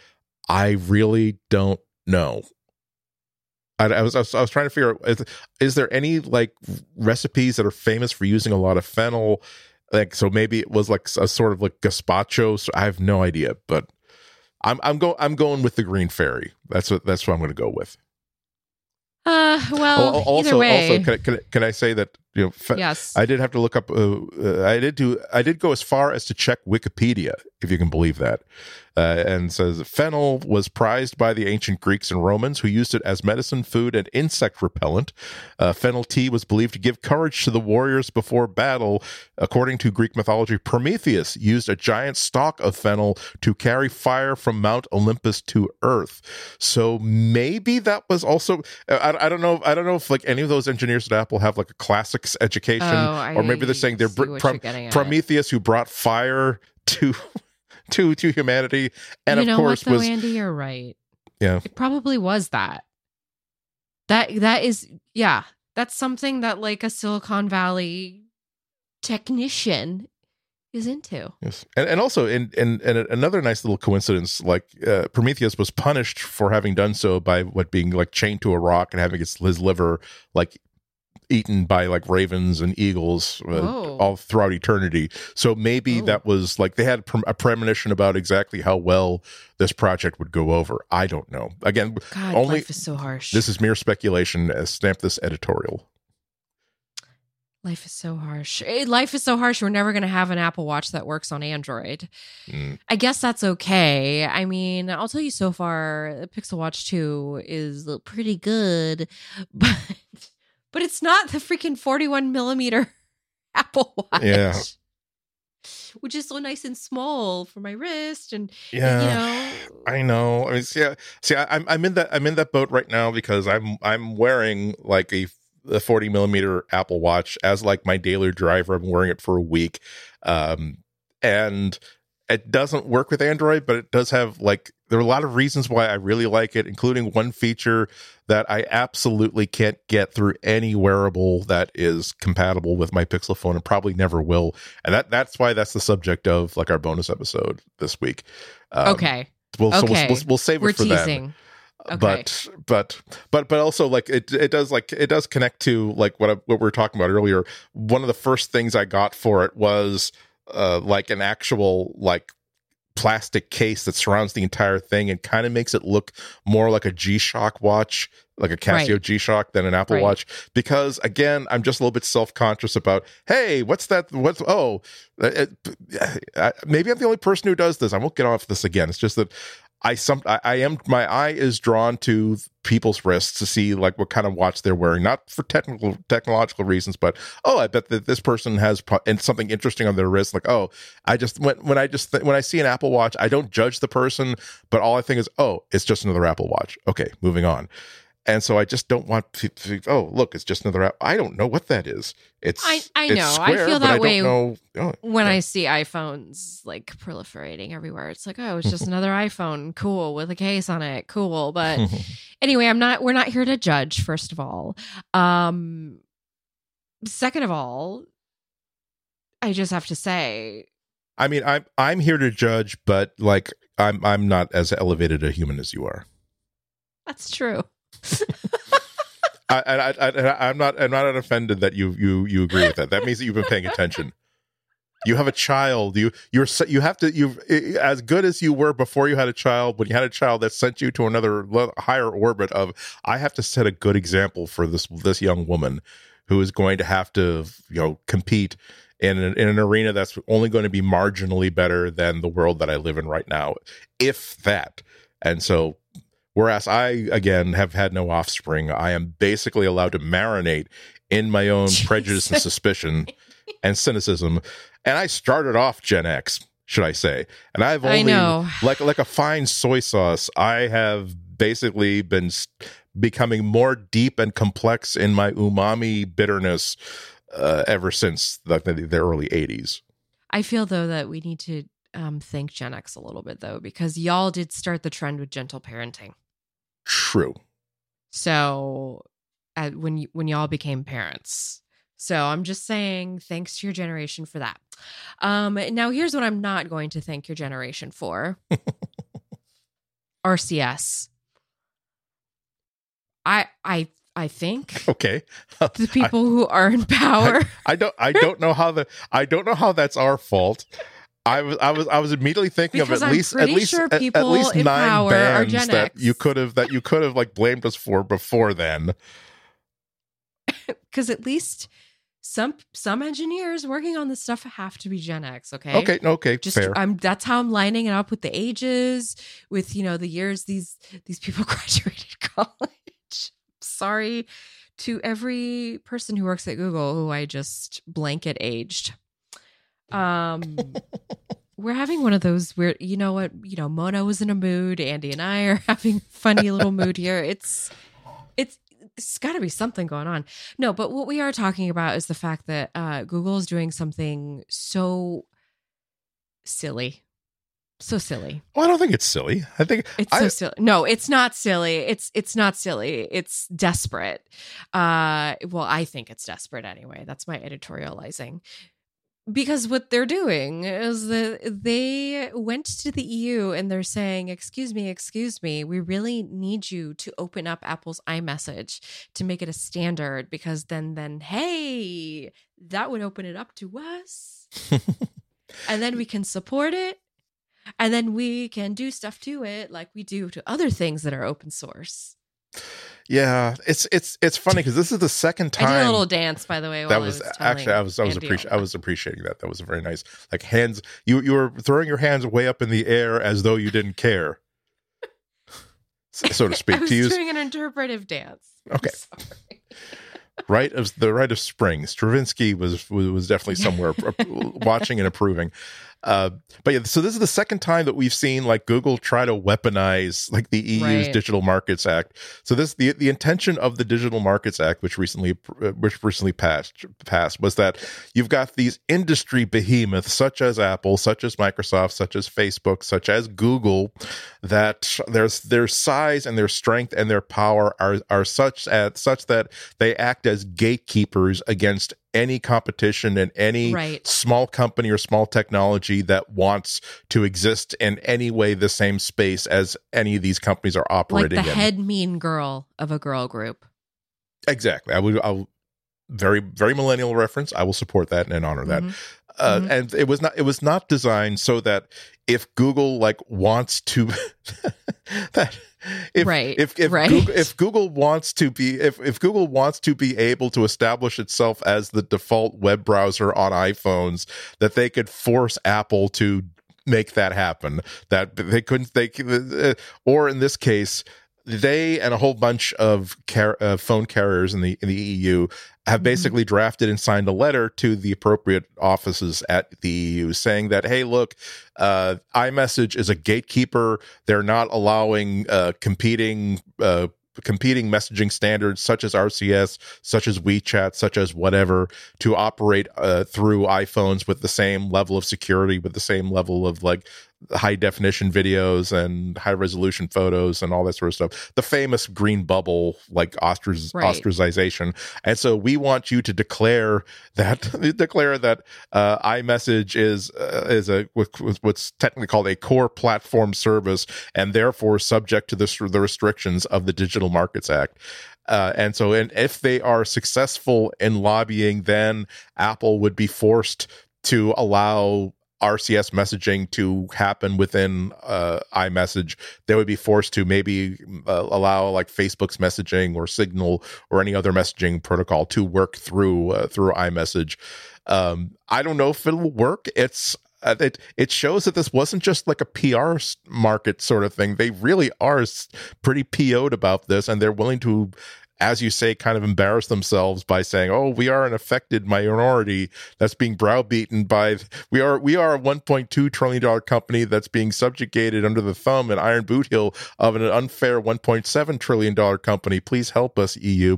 S2: I really don't know. I, I, was, I, was, I was trying to figure out is, is there any like recipes that are famous for using a lot of fennel like so maybe it was like a sort of like gazpacho so i have no idea but i'm i'm going i'm going with the green fairy that's what that's what i'm going to go with
S1: uh, well,
S2: also,
S1: either way.
S2: also, can, can, can I say that you know? Fa-
S1: yes,
S2: I did have to look up. Uh, uh, I did do. I did go as far as to check Wikipedia, if you can believe that uh, and says fennel was prized by the ancient Greeks and Romans who used it as medicine, food, and insect repellent. Uh, fennel tea was believed to give courage to the warriors before battle. According to Greek mythology, Prometheus used a giant stalk of fennel to carry fire from Mount Olympus to Earth. So maybe that was also. I, I don't know. I don't know if like any of those engineers at Apple have like a classics education,
S1: oh,
S2: or maybe they're saying they're br- Prometheus who brought fire to to to humanity. And
S1: you
S2: of course,
S1: what, though,
S2: was
S1: Andy, you're right.
S2: Yeah,
S1: it probably was that. That that is yeah. That's something that like a Silicon Valley technician is into.
S2: Yes, and and also in in, in another nice little coincidence, like uh, Prometheus was punished for having done so by what being like chained to a rock and having his his liver like eaten by like ravens and eagles uh, all throughout eternity. So maybe oh. that was like they had a premonition about exactly how well this project would go over. I don't know. Again,
S1: God,
S2: only
S1: life is so harsh.
S2: This is mere speculation. As stamp this editorial.
S1: Life is so harsh. Eh, life is so harsh. We're never going to have an Apple Watch that works on Android. Mm. I guess that's okay. I mean, I'll tell you so far, Pixel Watch 2 is pretty good, but but it's not the freaking 41 millimeter Apple Watch.
S2: Yeah.
S1: Which is so nice and small for my wrist, and
S2: yeah,
S1: you know,
S2: I know. I mean, see, see, I, I'm I'm in that I'm in that boat right now because I'm I'm wearing like a the 40 millimeter Apple Watch as like my daily driver. I'm wearing it for a week, um, and it doesn't work with Android, but it does have like there are a lot of reasons why I really like it, including one feature that I absolutely can't get through any wearable that is compatible with my Pixel phone and probably never will. And that that's why that's the subject of like our bonus episode this week.
S1: Um, okay.
S2: We'll,
S1: okay.
S2: So we'll, we'll, we'll save
S1: We're
S2: it for
S1: teasing.
S2: Okay. But but but but also like it it does like it does connect to like what I, what we were talking about earlier. One of the first things I got for it was uh, like an actual like plastic case that surrounds the entire thing and kind of makes it look more like a G-Shock watch, like a Casio right. G-Shock than an Apple right. Watch. Because again, I'm just a little bit self-conscious about, hey, what's that? What's oh, uh, uh, it, uh, it, maybe I'm the only person who does this. I won't get off this again. It's just that I some I, I, am my eye is drawn to people's wrists to see like what kind of watch they're wearing, not for technical technological reasons, but oh, I bet that this person has and something interesting on their wrist. Like oh, I just when when I just th- when I see an Apple Watch, I don't judge the person, but all I think is oh, it's just another Apple Watch. Okay, moving on. And so I just don't want to, to oh, look, it's just another app. I don't know what that is. It's
S1: I, I
S2: it's
S1: know.
S2: Square,
S1: I feel that
S2: I
S1: way
S2: know,
S1: oh, when yeah. I see iPhones like proliferating everywhere. It's like, oh, it's just another iPhone. Cool with a case on it. Cool. But anyway, I'm not we're not here to judge, first of all. Um second of all, I just have to say,
S2: I mean, I'm I'm here to judge, but like I'm I'm not as elevated a human as you are.
S1: that's true.
S2: I, I, I, I'm not I'm not offended that you you you agree with that. That means that you've been paying attention. You have a child. You you're you have to you as good as you were before you had a child. When you had a child, that sent you to another higher orbit of I have to set a good example for this this young woman who is going to have to you know compete in an, in an arena that's only going to be marginally better than the world that I live in right now, if that. And so, whereas I again have had no offspring, I am basically allowed to marinate in my own prejudice and suspicion and cynicism. And I started off Gen X, should I say? And I've only like like a fine soy sauce. I have basically been becoming more deep and complex in my umami bitterness uh, ever since the, the, the early '80s.
S1: I feel though that we need to um, thank Gen X a little bit though, because y'all did start the trend with gentle parenting.
S2: True.
S1: So uh, when y- when y'all became parents. So I'm just saying thanks to your generation for that. Um now here's what I'm not going to thank your generation for. RCS. I I I think
S2: Okay.
S1: the people who are in power
S2: I don't. I don't know how the. I don't know how that's our fault. I was. I was. I was immediately thinking
S1: Because
S2: of at
S1: I'm
S2: least at least
S1: sure
S2: at, at least nine bands that you could have that you could have like blamed us for before then.
S1: because at least some some engineers working on this stuff have to be Gen X, okay?
S2: Okay. Okay.
S1: Just
S2: fair.
S1: I'm that's how I'm lining it up with the ages, with you know the years these these people graduated college. Sorry to every person who works at Google who I just blanket aged. Um we're having one of those weird you know what, you know, Mona was in a mood, Andy and I are having a funny little mood here. It's it's it's got to be something going on. No, but what we are talking about is the fact that uh, Google is doing something so silly, so silly.
S2: well, I don't think it's silly. I think
S1: It's
S2: I-
S1: so silly. No, it's not silly. It's it's not silly. It's desperate. Uh, well, I think it's desperate anyway. That's my editorializing. Because what they're doing is that they went to the EU and they're saying, "Excuse me, excuse me, we really need you to open up Apple's iMessage to make it a standard because then then hey, that would open it up to us." and then we can support it and then we can do stuff to it like we do to other things that are open source
S2: yeah. It's it's it's funny because this is the second time
S1: i did a little dance by the way
S2: that was,
S1: I was
S2: actually I was I was appreciating I was appreciating that. That was a very nice. Like hands, you you were throwing your hands way up in the air as though you didn't care, so to speak.
S1: I was
S2: to use
S1: doing an interpretive dance
S2: Okay. right of the rite of spring. Stravinsky was, was definitely somewhere watching and approving. Uh, but yeah, so this is the second time that we've seen like Google try to weaponize like the EU's
S1: Right.
S2: Digital Markets Act. So this the the intention of the Digital Markets Act, which recently uh, which recently passed passed, was that you've got these industry behemoths such as Apple, such as Microsoft, such as Facebook, such as Google, that there's their size and their strength and their power are are such at such that they act as gatekeepers against any competition and any
S1: Right.
S2: small company or small technology that wants to exist in any way the same space as any of these companies are operating.
S1: like the
S2: in.
S1: head mean girl of a girl group
S2: exactly. I would I'll very very millennial reference. I will support that and honor that.
S1: Mm-hmm.
S2: Uh,
S1: Mhm.
S2: and it was not it was not designed so that if Google like wants to that if
S1: Right,
S2: if if
S1: right.
S2: Google, if Google wants to be if if Google wants to be able to establish itself as the default web browser on iPhones that they could force Apple to make that happen that they couldn't they uh, or in this case they and a whole bunch of car- uh, phone carriers in the in the EU have
S1: Mhm.
S2: basically drafted and signed a letter to the appropriate offices at the EU saying that hey look uh, iMessage is a gatekeeper they're not allowing uh, competing uh, competing messaging standards such as RCS such as WeChat such as whatever to operate uh, through iPhones with the same level of security with the same level of like high definition videos and high resolution photos and all that sort of stuff. The famous green bubble, like ostrac-
S1: Right.
S2: ostracization. And so we want you to declare that declare that uh, iMessage is uh, is a what's- technically called a core platform service and therefore subject to the, the restrictions of the Digital Markets Act. Uh, and so, and if they are successful in lobbying, then Apple would be forced to allow RCS messaging to happen within uh, iMessage. They would be forced to maybe uh, allow like Facebook's messaging or Signal or any other messaging protocol to work through uh, through iMessage. Um, I don't know if it'll work. It's uh, it it shows that this wasn't just like a PR market sort of thing. They really are pretty PO'd about this, and they're willing to, as you say, kind of embarrass themselves by saying, "Oh, we are an affected minority that's being browbeaten by we are we are a 1.2 trillion dollar company that's being subjugated under the thumb and iron boot heel of an unfair 1.7 trillion dollar company. Please help us, EU."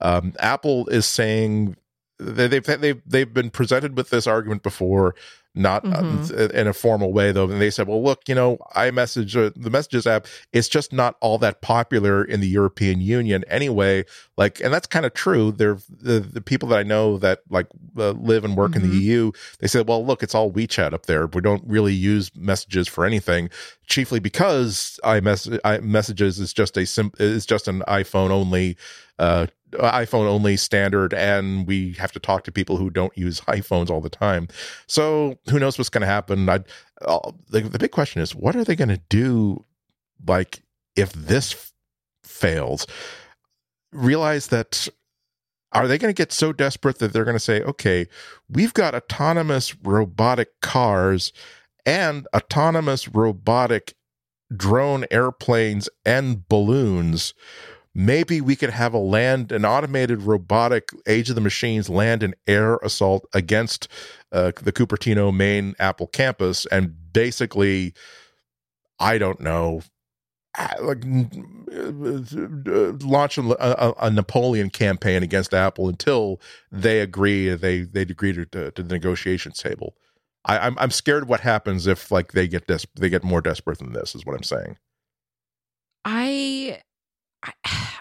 S2: Um, Apple is saying they- they've they've they've been presented with this argument before, not uh,
S1: Mhm.
S2: in a formal way though. And they said, "Well, look, you know, iMessage, uh, the Messages app, it's just not all that popular in the European Union anyway." Like, and that's kind of true. They're the the people that I know that like uh, live and work in
S1: Mhm.
S2: the EU. They said, "Well, look, it's all WeChat up there. We don't really use messages for anything." Chiefly because iMess- iMessages is just a sim- is just an iPhone only uh, iPhone only standard, and we have to talk to people who don't use iPhones all the time. So who knows what's going to happen? I, uh, the, the big question is, what are they going to do? Like, if this f- fails, realize that are they going to get so desperate that they're going to say, okay, we've got autonomous robotic cars and autonomous robotic drone airplanes and balloons maybe we could have a land an automated robotic age of the machines land and air assault against uh, the cupertino main apple campus and basically i don't know uh, like uh, launch a, a, a napoleon campaign against apple until they agree they they agree to, to, to the negotiations table I, I'm I'm scared what happens if like they get des- they get more desperate than this is what I'm saying.
S1: I, I,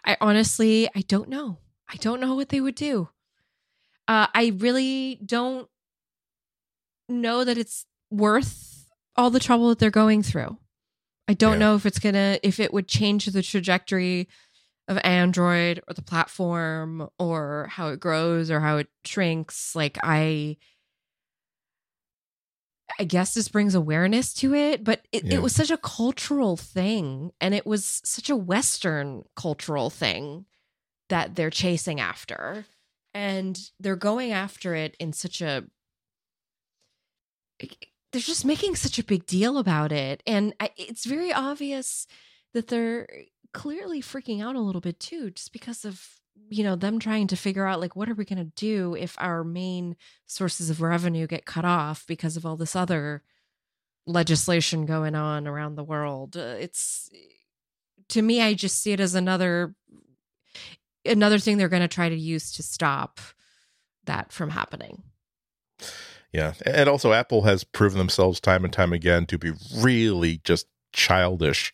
S1: I honestly, I don't know. I don't know what they would do. Uh, I really don't know that it's worth all the trouble that they're going through. I don't
S2: Yeah.
S1: know if it's gonna, if it would change the trajectory of Android or the platform or how it grows or how it shrinks. Like I, I guess this brings awareness to it, but it,
S2: Yeah.
S1: it was such a cultural thing and it was such a Western cultural thing that they're chasing after. And they're going after it in such a. They're just making such a big deal about it. And I, it's very obvious that they're clearly freaking out a little bit too, just because of, you know, them trying to figure out, like, what are we going to do if our main sources of revenue get cut off because of all this other legislation going on around the world. Uh, it's to me I just see it as another another thing they're going to try to use to stop that from happening.
S2: Yeah, and also Apple has proven themselves time and time again to be really just childish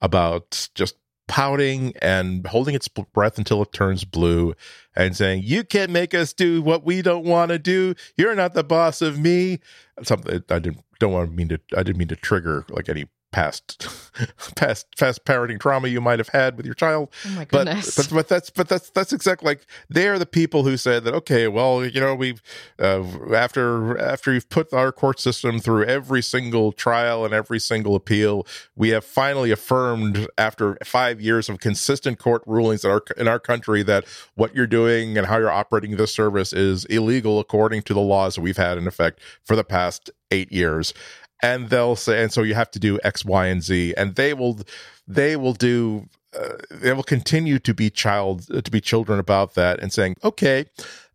S2: about just pouting and holding its breath until it turns blue and saying you can't make us do what we don't want to do. You're not the boss of me. Something i didn't don't want to mean to i didn't mean to trigger like any past past past parenting trauma you might have had with your child.
S1: Oh my
S2: but, but but that's but that's that's exactly like they're the people who said that okay well you know we've uh, after after you've put our court system through every single trial and every single appeal we have finally affirmed after five years of consistent court rulings in our in our country that what you're doing and how you're operating this service is illegal according to the laws that we've had in effect for the past eight years and they'll say and so you have to do x y and z. And they will they will do uh, they will continue to be child to be children about that and saying okay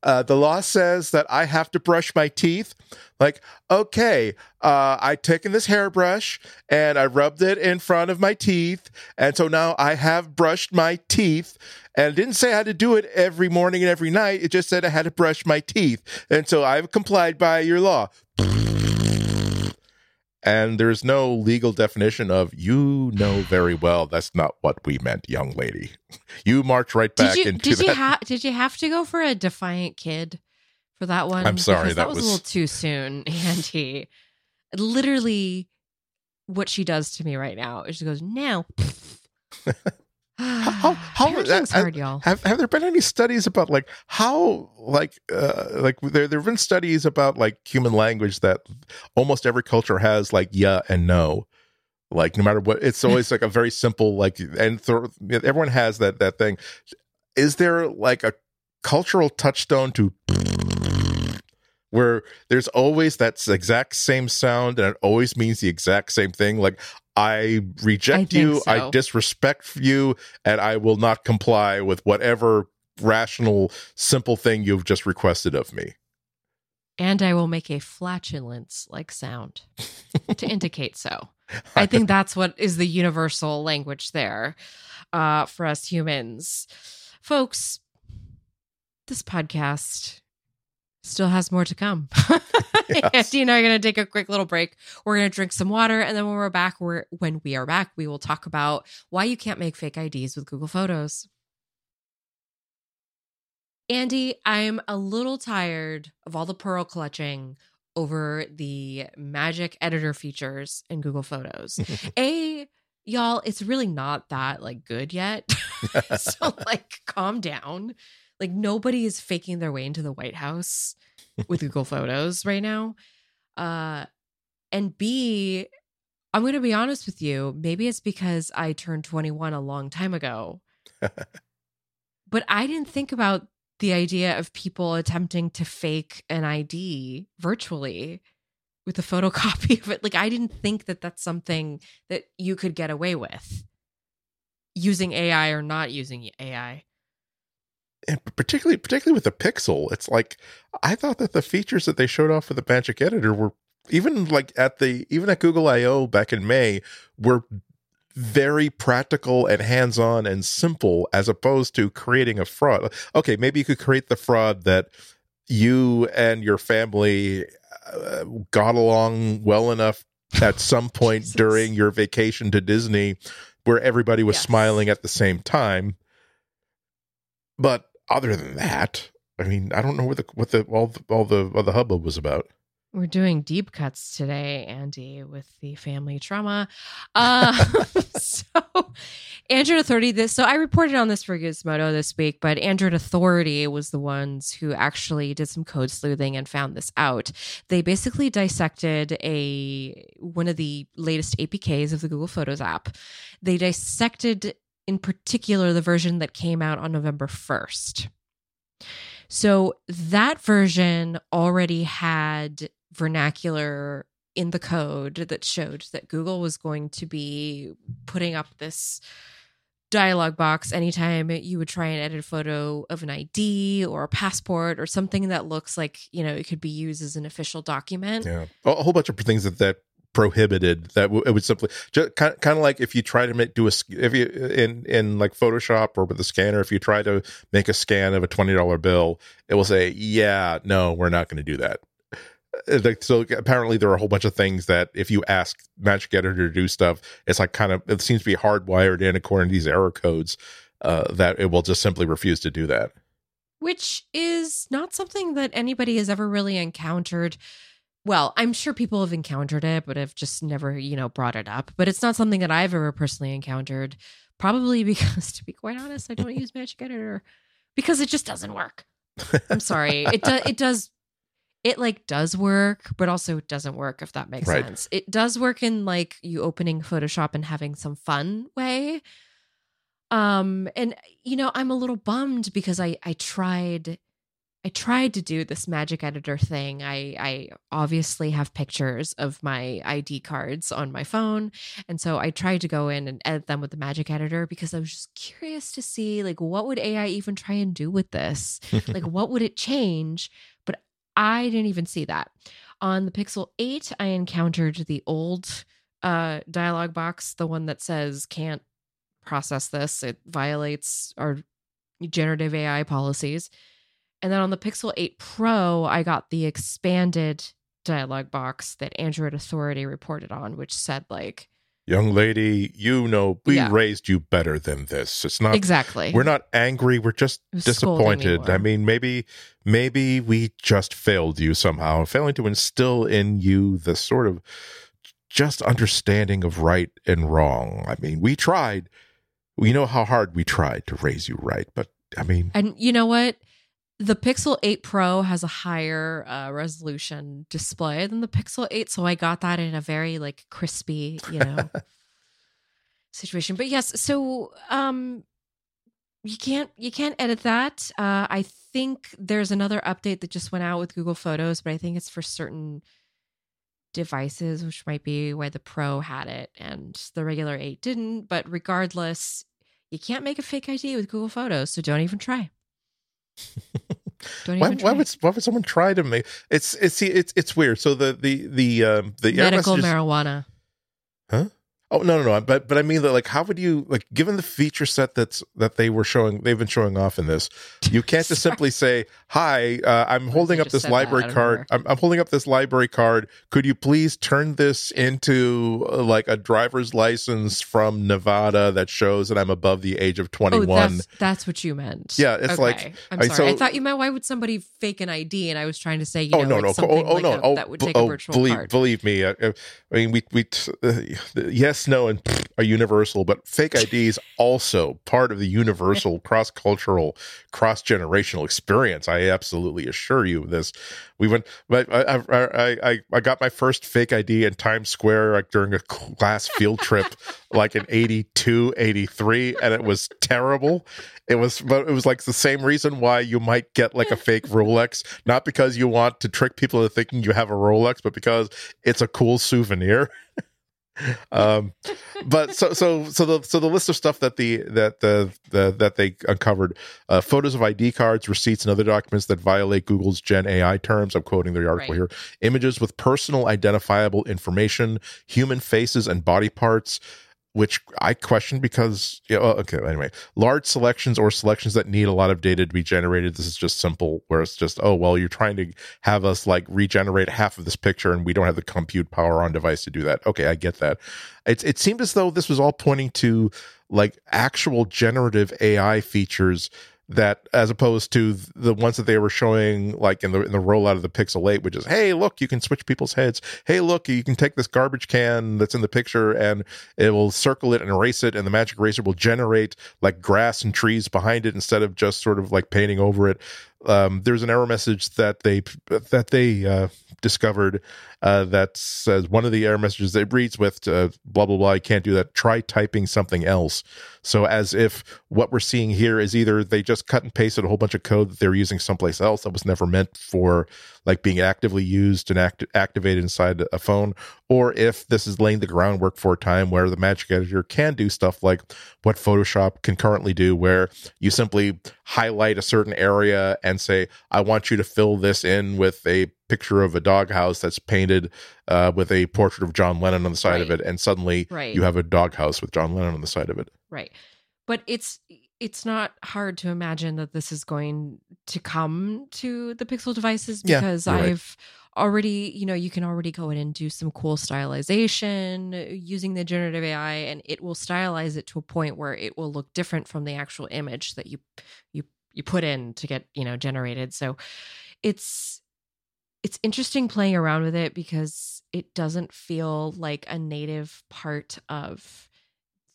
S2: uh, the law says that i have to brush my teeth. Like okay uh, i taken this hairbrush and i rubbed it in front of my teeth. And so now i have brushed my teeth. And didn't say i had to do it every morning and every night. It just said i had to brush my teeth. And so i've complied by your law and there's no legal definition of you know very well that's not what we meant, young lady. You march right back
S1: did you,
S2: into
S1: did
S2: that.
S1: you have did you have to go for a defiant kid for that one?
S2: I'm sorry,
S1: Because
S2: that
S1: was, a little too soon, Andy. Literally, what she does to me right now is she goes, "No."
S2: How- how-
S1: Parenting's
S2: I-
S1: hard, y'all.
S2: have have there been any studies about like how like uh like there there have been studies about like human language that almost every culture has like yeah and no. Like no matter what it's always like a very simple like and th- everyone has that that thing. Is there like a cultural touchstone to where there's always that exact same sound and it always means the exact same thing? Like i reject
S1: think
S2: you i disrespect you and i will not comply with whatever rational simple thing you've just requested of me
S1: and I will make a flatulence like sound to indicate so. I think that's what is the universal language there uh, for us humans. Folks, this podcast still has more to come.
S2: Yes.
S1: Andy and I are going to take a quick little break. We're going to drink some water. And then when we're back, we're, when we are back, we will talk about why you can't make fake IDs with Google Photos. Andy, I'm a little tired of all the pearl clutching over the magic editor features in Google Photos. A, y'all, it's really not that like good yet. so like calm down. Like nobody is faking their way into the White House with Google Photos right now. Uh and B, I'm going to be honest with you, maybe it's because I turned 21 a long time ago. but I didn't think about the idea of people attempting to fake an ID virtually with a photocopy of it. Like, I didn't think that that's something that you could get away with using AI or not using AI.
S2: And particularly particularly with the pixel it's like i thought that the features that they showed off for the magic editor were even like at the even at google io back in may were very practical and hands-on and simple as opposed to creating a fraud. Okay maybe you could create the fraud that you and your family uh, got along well enough at some point during your vacation to disney where everybody was
S1: Yes.
S2: smiling at the same time. But other than that, I mean, I don't know what the what the all the all the all the hubbub was about.
S1: We're doing deep cuts today, Andy, with the family trauma. Uh, so, Android Authority. This so I reported on this for Gizmodo this week, but Android Authority was the ones who actually did some code sleuthing and found this out. They basically dissected a one of the latest APKs of the Google Photos app. They dissected in particular the version that came out on November first. So that version already had vernacular in the code that showed that Google was going to be putting up this dialog box anytime you would try and edit a photo of an ID or a passport or something that looks like, you know, it could be used as an official document.
S2: Yeah, a whole bunch of things that that prohibited that w- it would simply just kind kind of like if you try to make do a if you in in like Photoshop or with a scanner if you try to make a scan of a twenty dollar bill it will say yeah no we're not going to do that. Uh, So apparently there are a whole bunch of things that if you ask Magic Editor to do stuff, it's like kind of it seems to be hardwired in according to these error codes uh, that it will just simply refuse to do that.
S1: which is not something that anybody has ever really encountered. Well, I'm sure people have encountered it, but have just never, you know, brought it up. But it's not something that I've ever personally encountered. Probably because, to be quite honest, I don't use Magic Editor because it just doesn't work. I'm sorry. It does. It does. It like does work, but also it doesn't work. If that makes
S2: Right.
S1: sense. It does work in like you opening Photoshop and having some fun way. Um, and you know, I'm a little bummed because I I tried I tried to do this magic editor thing. I I obviously have pictures of my ID cards on my phone, and so I tried to go in and edit them with the magic editor because I was just curious to see like what would AI even try and do with this? like what would it change? But I didn't even see that. On the Pixel 8, I encountered the old uh dialog box, the one that says can't process this. It violates our generative AI policies. And then on the Pixel 8 Pro, I got the expanded dialogue box that Android Authority reported on, which said like,
S2: young lady, you know, we
S1: Yeah.
S2: raised you better than this. It's not
S1: exactly.
S2: we're not angry, we're just disappointed. I mean, maybe maybe we just failed you somehow, failing to instill in you the sort of just understanding of right and wrong. I mean, we tried. We know how hard we tried to raise you right, but I mean,
S1: And you know what? The Pixel 8 Pro has a higher uh, resolution display than the Pixel 8, so I got that in a very like crispy, you know, situation. But yes, so um you can't you can't edit that. Uh I think there's another update that just went out with Google Photos, but I think it's for certain devices, which might be why the Pro had it and the regular 8 didn't, but regardless, you can't make a fake ID with Google Photos, so don't even try.
S2: Why, why would why would someone try to make it's it's see it's it's weird. So the the the um the
S1: medical marijuana.
S2: Oh no no no! But but I mean that like how would you like given the feature set that's that they were showing they've been showing off in this, you can't just simply say hi. Uh, I'm holding up this
S1: that
S2: library card. I'm, I'm holding up this library card. Could you please turn this into uh, like a driver's license from Nevada that shows that I'm above the age of
S1: Oh,
S2: 21?
S1: that's that's what you meant.
S2: Yeah, it's like-
S1: I'm sorry. I
S2: so-
S1: thought you meant why would somebody fake an ID, and I was trying to say, you
S2: oh
S1: know,
S2: no
S1: like
S2: no
S1: something
S2: oh, oh
S1: like
S2: no
S1: a-
S2: oh
S1: that would take a
S2: oh,
S1: virtual
S2: believe
S1: card.
S2: believe me uh, uh, I mean we we t- uh, yes no and pfft are universal but fake IDs also part of the universal cross cultural cross generational experience. I absolutely assure you of this. We went but I, I I I got my first fake ID in Times Square like during a class field trip like in 82 83 and it was terrible. It was but it was like the same reason why you might get like a fake Rolex not because you want to trick people into thinking you have a Rolex but because it's a cool souvenir um but so so so the so the list of stuff that the that the, the that they uncovered uh photos of id cards receipts and other documents that violate google's gen ai terms i'm quoting the article
S1: Right.
S2: here images with personal identifiable information human faces and body parts which I question because yeah, well, okay anyway. Large selections or selections that need a lot of data to be generated this is just simple where it's just oh well you're trying to have us like regenerate half of this picture and we don't have the compute power on device to do that. Okay I get that. It, it seemed as though this was all pointing to like actual generative AI features that as opposed to the ones that they were showing like in the in the rollout of the Pixel 8 which is hey look you can switch people's heads. Hey look you can take this garbage can that's in the picture and it will circle it and erase it and the magic eraser will generate like grass and trees behind it instead of just sort of like painting over it um, there's an error message that they that they uh, discovered uh, that says one of the error messages it reads with uh, blah blah blah. You can't do that. Try typing something else. So as if what we're seeing here is either they just cut and pasted a whole bunch of code that they're using someplace else that was never meant for like being actively used and act- activated inside a phone, or if this is laying the groundwork for a time where the Magic Editor can do stuff like what Photoshop can currently do, where you simply highlight a certain area and say, I want you to fill this in with a picture of a doghouse that's painted uh, with a portrait of John Lennon on the side of it, and suddenly
S1: Right.
S2: you have a doghouse with John Lennon on the side of it.
S1: Right. But it's it's not hard to imagine that this is going to come to the Pixel devices because
S2: you're.
S1: I've already, you know, you can already go in and do some cool stylization using the generative AI and it will stylize it to a point where it will look different from the actual image that you you you put in to get, you know, generated. So it's it's interesting playing around with it because it doesn't feel like a native part of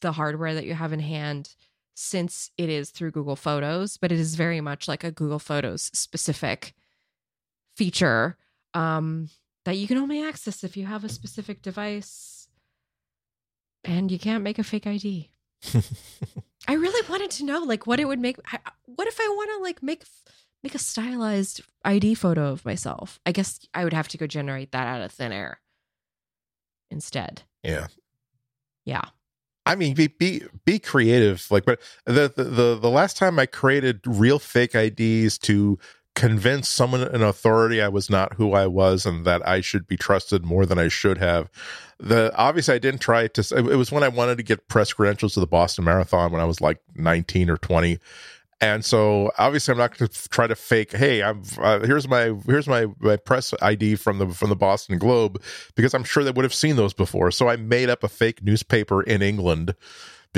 S1: the hardware that you have in hand since it is through Google Photos, but it is very much like a Google Photos specific feature um, that you can only access if you have a specific device and you can't make a fake ID. I really wanted to know like what it would make what if I want to like make make a stylized ID photo of myself? I guess I would have to go generate that out of thin air instead.
S2: yeah.
S1: Yeah.
S2: I mean, be be be creative. Like, but the, the the the last time I created real fake IDs to convince someone in authority I was not who I was and that I should be trusted more than I should have. The obviously I didn't try to. It was when I wanted to get press credentials to the Boston Marathon when I was like nineteen or twenty. And so obviously I'm not going to try to fake, hey, I'm uh, here's my here's my, my press ID from the from the Boston Globe because I'm sure they would have seen those before. So I made up a fake newspaper in England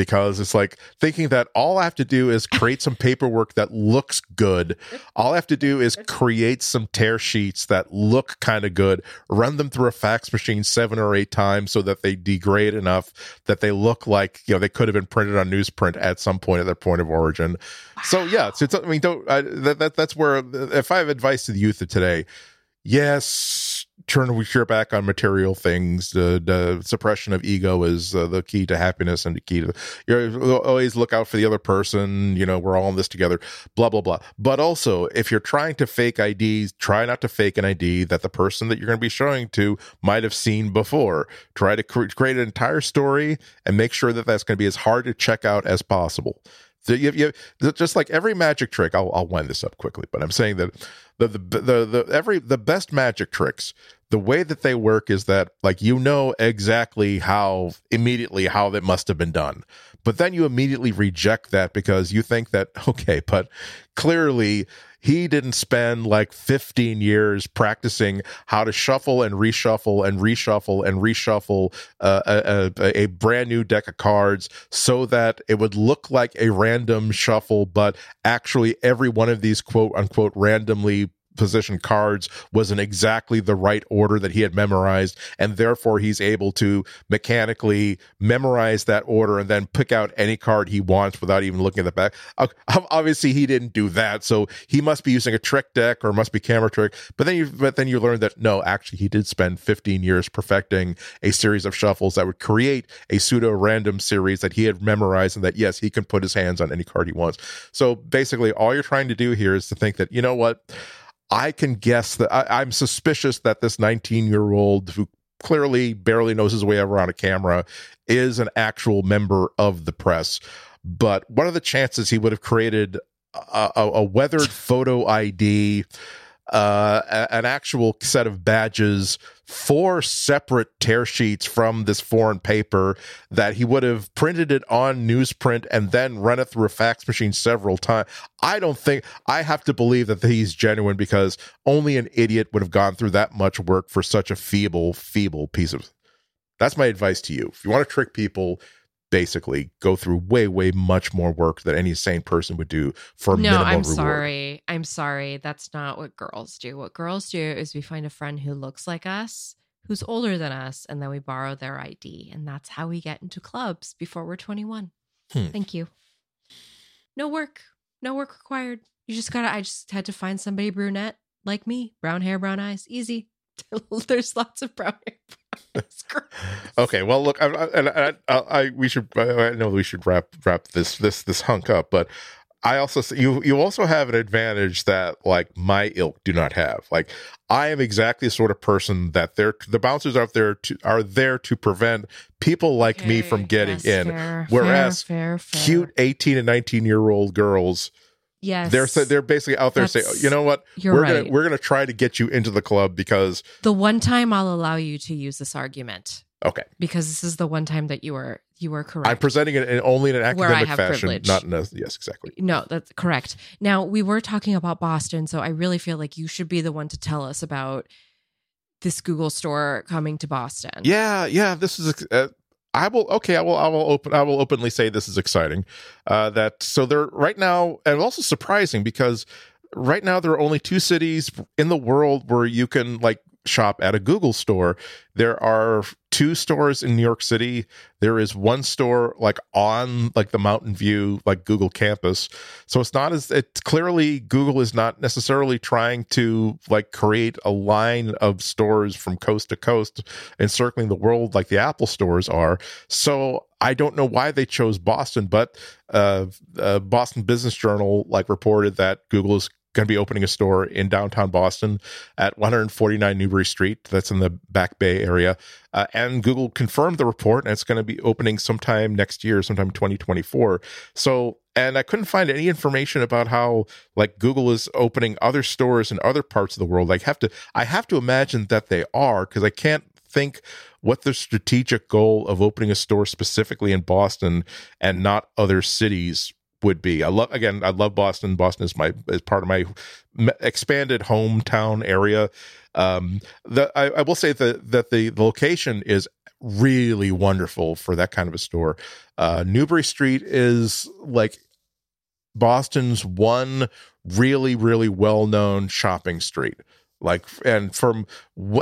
S2: because it's like thinking that all I have to do is create some paperwork that looks good. All I have to do is create some tear sheets that look kind of good, run them through a fax machine seven or eight times so that they degrade enough that they look like, you know, they could have been printed on newsprint at some point at their point of origin. Wow. So, yeah, it's, it's, I mean, don't, I, that, that, that's where, if I have advice to the youth of today, yes, turn your back on material things. The, the suppression of ego is uh, the key to happiness and the key to you always look out for the other person. You know, we're all in this together. Blah blah blah. But also, if you're trying to fake IDs, try not to fake an ID that the person that you're going to be showing to might have seen before. Try to cre- create an entire story and make sure that that's going to be as hard to check out as possible. You, you, just like every magic trick, I'll, I'll wind this up quickly, but I'm saying that the, the the the every the best magic tricks the way that they work is that like you know exactly how immediately how that must have been done but then you immediately reject that because you think that okay but clearly he didn't spend like 15 years practicing how to shuffle and reshuffle and reshuffle and reshuffle uh, a, a, a, brand new deck of cards so that it would look like a random shuffle, but actually every one of these quote unquote randomly position cards was in exactly the right order that he had memorized and therefore he's able to mechanically memorize that order and then pick out any card he wants without even looking at the back. Obviously he didn't do that so he must be using a trick deck or must be camera trick but then you but then you learn that no actually he did spend 15 years perfecting a series of shuffles that would create a pseudo random series that he had memorized and that yes he can put his hands on any card he wants. So basically all you're trying to do here is to think that you know what I can guess that I, am suspicious that this 19 year old who clearly barely knows his way around a camera is an actual member of the press. But what are the chances he would have created a, a, a weathered photo ID uh, an actual set of badges, four separate tear sheets from this foreign paper that he would have printed it on newsprint and then run it through a fax machine several times. I don't think I have to believe that he's genuine because only an idiot would have gone through that much work for such a feeble, feeble piece of. That's my advice to you. If you want to trick people, basically go through way way much more work than any sane person would do for
S1: no
S2: i'm
S1: reward. sorry. I'm sorry. That's not what girls do. What girls do is we find a friend who looks like us who's older than us and then we borrow their id and that's how we get into clubs before we're 21 hmm. thank you. No work. No work required. You just gotta i just had to find somebody brunette like me. Brown hair brown eyes. Easy. There's lots of brown hair
S2: okay, well, look, I, I, I, I, we should. I know we should wrap wrap this this this hunk up, but I also you you also have an advantage that like my ilk do not have. Like I am exactly the sort of person that they're the bouncers out there to are there to prevent people like okay, me from getting yes, in. Fair, Whereas fair, fair, cute eighteen and nineteen year old girls
S1: Yes,
S2: they're they're basically out there saying, you know what, we're right. gonna we're gonna try to get you into the club because
S1: the one time I'll allow you to use this argument.
S2: Okay,
S1: because this is the one time that you are you are correct.
S2: I'm presenting it in, only in an academic fashion, privilege. not in a yes, exactly.
S1: No, that's correct. Now we were talking about Boston, so I really feel like you should be the one to tell us about this Google store coming to Boston.
S2: Yeah, yeah. This is uh, I will okay. I will. I will open. I will openly say this is exciting. Uh, that so they're right now, and also surprising because right now there are only two cities in the world where you can like shop at a Google store. There are two stores in New York City. There is one store like on like the Mountain View like Google campus. So it's not as it's clearly Google is not necessarily trying to like create a line of stores from coast to coast encircling the world like the Apple stores are. So I don't know why they chose Boston, but uh, uh, Boston Business Journal like reported that Google is going to be opening a store in downtown Boston at 149 Newbury Street. That's in the Back Bay area. Uh, and Google confirmed the report, and it's going to be opening sometime next year, sometime 2024. So, and I couldn't find any information about how like Google is opening other stores in other parts of the world. I have to, I have to imagine that they are because I can't think what the strategic goal of opening a store specifically in Boston and not other cities would be. I love again. I love Boston. Boston is my is part of my expanded hometown area. Um, the I, I will say that that the, the location is really wonderful for that kind of a store. Uh, Newbury Street is like Boston's one really really well known shopping street like and from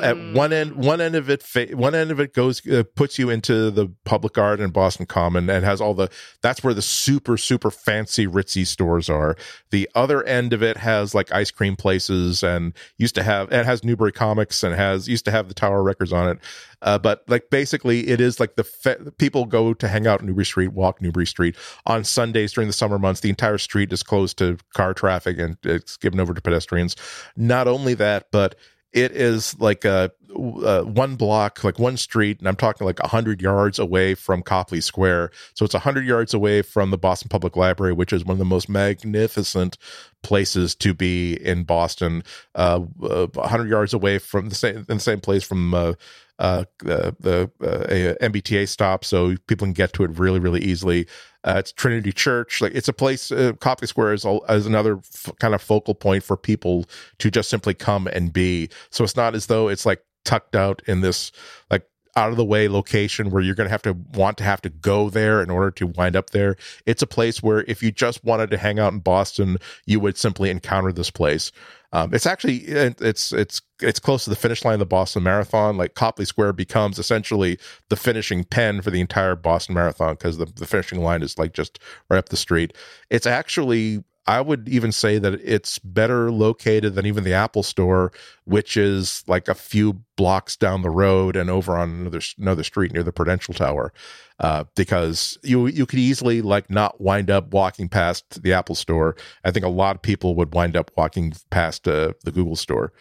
S2: at one end mm. one end of it fa- one end of it goes uh, puts you into the public art and boston common and has all the that's where the super super fancy ritzy stores are the other end of it has like ice cream places and used to have and has newbury comics and has used to have the tower records on it uh, but like basically, it is like the fe- people go to hang out Newbury Street, walk Newbury Street on Sundays during the summer months. The entire street is closed to car traffic and it's given over to pedestrians. Not only that, but it is like a, a, one block, like one street, and I'm talking like hundred yards away from Copley Square. So it's hundred yards away from the Boston Public Library, which is one of the most magnificent places to be in Boston. Uh, uh hundred yards away from the same the same place from uh, uh, the uh, MBTA stop, so people can get to it really, really easily. Uh, it's Trinity Church. Like it's a place. Uh, Copley Square is, is another f- kind of focal point for people to just simply come and be. So it's not as though it's like tucked out in this like out of the way location where you're going to have to want to have to go there in order to wind up there. It's a place where if you just wanted to hang out in Boston, you would simply encounter this place. Um, it's actually it's it's it's close to the finish line of the Boston Marathon. Like Copley Square becomes essentially the finishing pen for the entire Boston Marathon because the, the finishing line is like just right up the street. It's actually I would even say that it's better located than even the Apple Store, which is like a few blocks down the road and over on another another street near the Prudential Tower. Uh, because you you could easily like not wind up walking past the Apple Store. I think a lot of people would wind up walking past uh, the Google Store.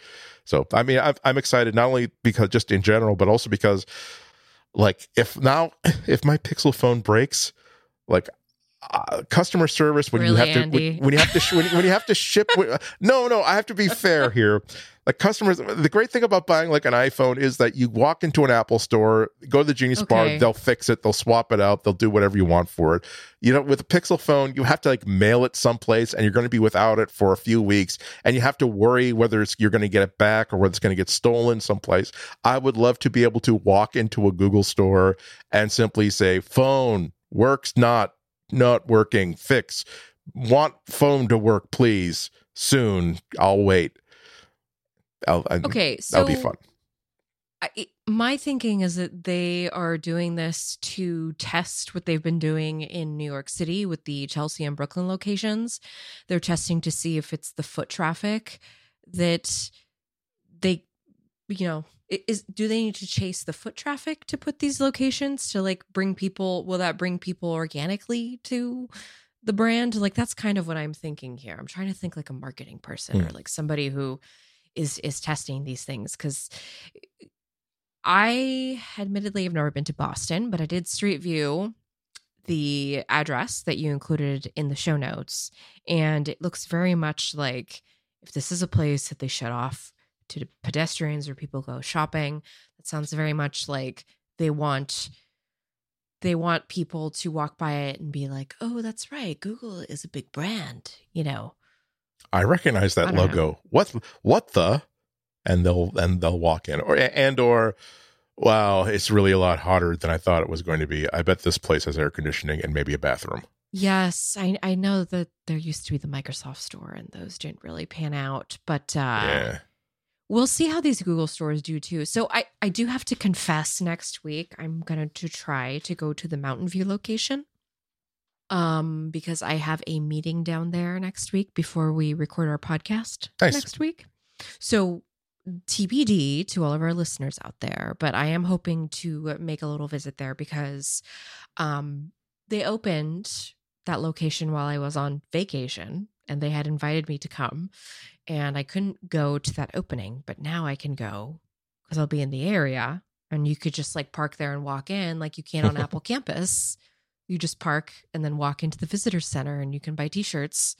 S2: So I mean, I'm, I'm excited not only because just in general, but also because like if now if my Pixel phone breaks, like uh, customer service when
S1: really,
S2: you have to when, when, you have to sh- when, when, you have to ship no no i have to be fair here. Like customers the great thing about buying like an iphone is that you walk into an apple store go to the genius okay. bar they'll fix it they'll swap it out they'll do whatever you want for it. You know with a pixel phone you have to like mail it someplace and you're going to be without it for a few weeks and you have to worry whether it's you're going to get it back or whether it's going to get stolen someplace. I would love to be able to walk into a google store and simply say phone works not not working. Fix. Want phone to work, please. Soon. I'll wait. I'll, I,
S1: okay,
S2: so that'll be fun.
S1: I, my thinking is that they are doing this to test what they've been doing in New York City with the Chelsea and Brooklyn locations. They're testing to see if it's the foot traffic that they, you know, is do they need to chase the foot traffic to put these locations to like bring people will that bring people organically to the brand like that's kind of what i'm thinking here i'm trying to think like a marketing person or hmm. like somebody who is is testing these things because i admittedly have never been to boston but i did street view the address that you included in the show notes and it looks very much like if this is a place that they shut off to pedestrians or people go shopping. That sounds very much like they want they want people to walk by it and be like, "Oh, that's right. Google is a big brand," you know.
S2: I recognize that I logo. Know. What what the? And they'll and they'll walk in or and or wow, it's really a lot hotter than I thought it was going to be. I bet this place has air conditioning and maybe a bathroom.
S1: Yes, I I know that there used to be the Microsoft store and those didn't really pan out, but uh yeah we'll see how these Google stores do too. So I I do have to confess next week I'm going to try to go to the Mountain View location. Um because I have a meeting down there next week before we record our podcast nice. next week. So TBD to all of our listeners out there, but I am hoping to make a little visit there because um they opened that location while I was on vacation and they had invited me to come and I couldn't go to that opening, but now I can go because I'll be in the area and you could just like park there and walk in like you can on Apple campus. You just park and then walk into the visitor center and you can buy t-shirts.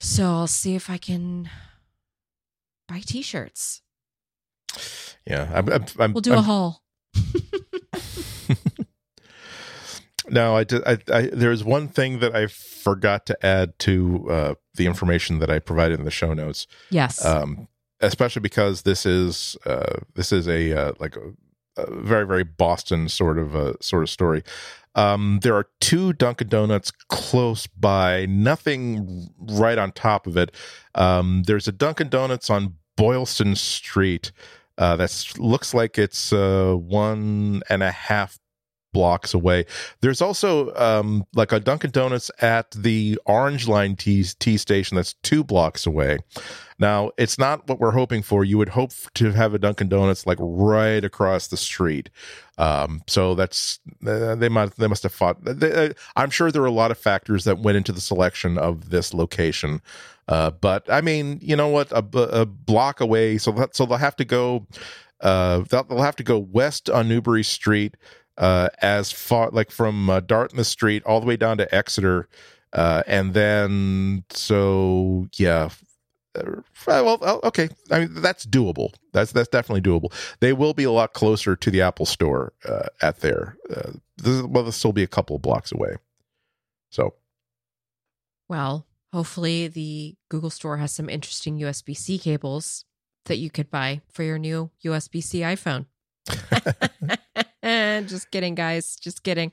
S1: so I'll see if I can buy t-shirts.
S2: Yeah, I'm, I'm, I'm,
S1: we'll do a haul.
S2: No, I did. I, I, there's one thing that I forgot to add to uh, the information that I provided in the show notes.
S1: Yes.
S2: Um, especially because this is uh, this is a uh, like a, a very very Boston sort of a sort of story. Um, there are two Dunkin' Donuts close by, nothing right on top of it. Um, there's a Dunkin' Donuts on Boylston Street uh, that looks like it's uh, one and a half blocks away. There's also um, like a Dunkin' Donuts at the Orange Line T, T station that's two blocks away. Now, it's not what we're hoping for. You would hope to have a Dunkin' Donuts like right across the street. Um, so that's uh, they must they must have fought. They, uh, I'm sure there are a lot of factors that went into the selection of this location. Uh, but I mean, you know what? A, a block away, so that, so they'll have to go. Uh, they'll, they'll have to go west on Newbury Street, uh, as far like from uh, Dartmouth Street all the way down to Exeter, uh, and then so yeah. Uh, well, okay. I mean, that's doable. That's that's definitely doable. They will be a lot closer to the Apple Store uh, at there. Uh, this, well, they'll still be a couple of blocks away. So,
S1: well, hopefully the Google Store has some interesting USB C cables that you could buy for your new USB C iPhone. Eh, just kidding, guys. Just kidding.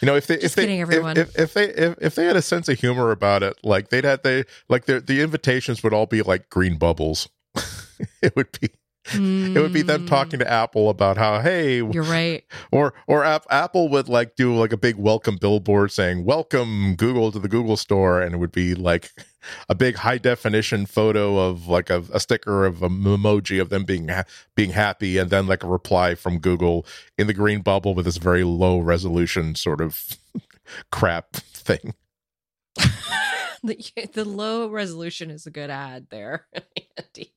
S2: You know, if they
S1: just
S2: if they
S1: kidding, everyone.
S2: If, if, if, they if, if they had a sense of humor about it, like they'd had they like the the invitations would all be like green bubbles. it would be it would be them
S1: Mm,
S2: talking to Apple about how hey
S1: You're right.
S2: or or App, Apple would like do like a big welcome billboard saying welcome Google to the Google Store, and it would be like a big high definition photo of like a, a sticker of a emoji of them being ha- being happy, and then like a reply from Google in the green bubble with this very low resolution sort of crap thing.
S1: the, the low resolution is a good ad there, Andy.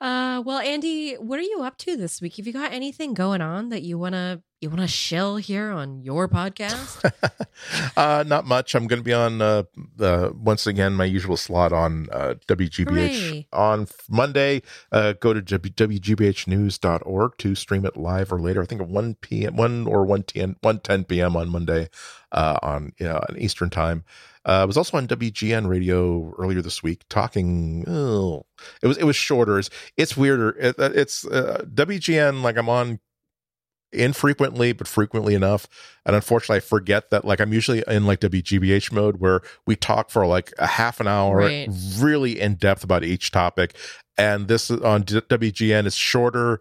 S1: Uh, well, Andy, what are you up to this week? Have you got anything going on that you wanna you wanna shill here on your podcast?
S2: uh, not much. I'm going to be on uh, uh, once again my usual slot on uh, WGBH
S1: Hooray.
S2: on Monday. Uh, go to w- WGBHnews.org to stream it live or later. I think at 1 p.m. 1 or 1 10, 1 10 p.m. on Monday uh, on you know, on Eastern time. Uh, I was also on WGN radio earlier this week talking. Oh, it was it was shorter. It's, it's weirder. It, it's uh, WGN. Like I'm on infrequently but frequently enough and unfortunately i forget that like i'm usually in like wgbh mode where we talk for like a half an hour
S1: Right.
S2: really in depth about each topic and this on wgn is shorter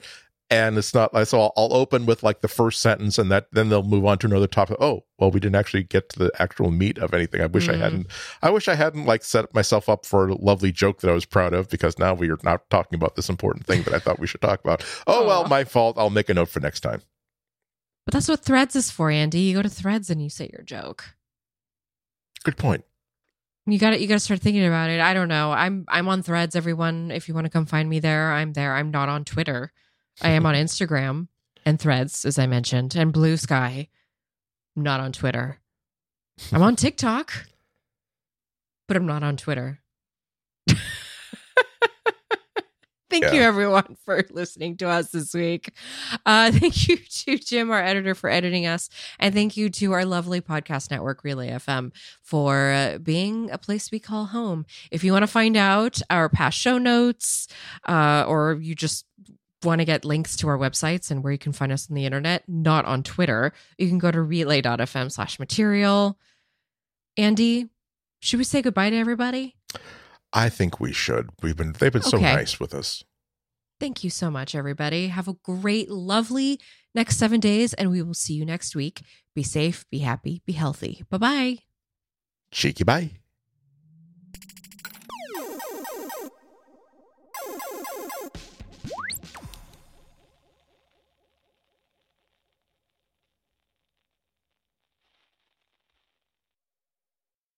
S2: and it's not so I'll, I'll open with like the first sentence and that then they'll move on to another topic oh well we didn't actually get to the actual meat of anything i wish i
S1: Mm.
S2: hadn't i wish i hadn't like set myself up for a lovely joke that i was proud of because now we are not talking about this important thing that i thought we should talk about oh well my fault i'll make a note for next time
S1: but that's what Threads is for, Andy. You go to Threads and you say your joke.
S2: good point
S1: You got to You got to start thinking about it. I don't know. I'm I'm on Threads. Everyone, if you want to come find me there, I'm there. I'm not on Twitter. I am on Instagram and Threads, as I mentioned, and Blue Sky. I'm not on Twitter. I'm on TikTok, but I'm not on Twitter. Thank you, everyone, for listening to us this week. Uh, thank you to Jim, our editor, for editing us. And thank you to our lovely podcast network, Relay FM, for uh, being a place we call home. If you want to find out our past show notes, uh, or you just want to get links to our websites and where you can find us on the internet, not on Twitter, you can go to relay.fm slash material. Andy, should we say goodbye to everybody?
S2: I think we should. We've been they've been so nice with us.
S1: Thank you so much, everybody. Have a great, lovely next seven days, and we will see you next week. Be safe, be happy, be healthy. Bye bye.
S2: Cheeky bye.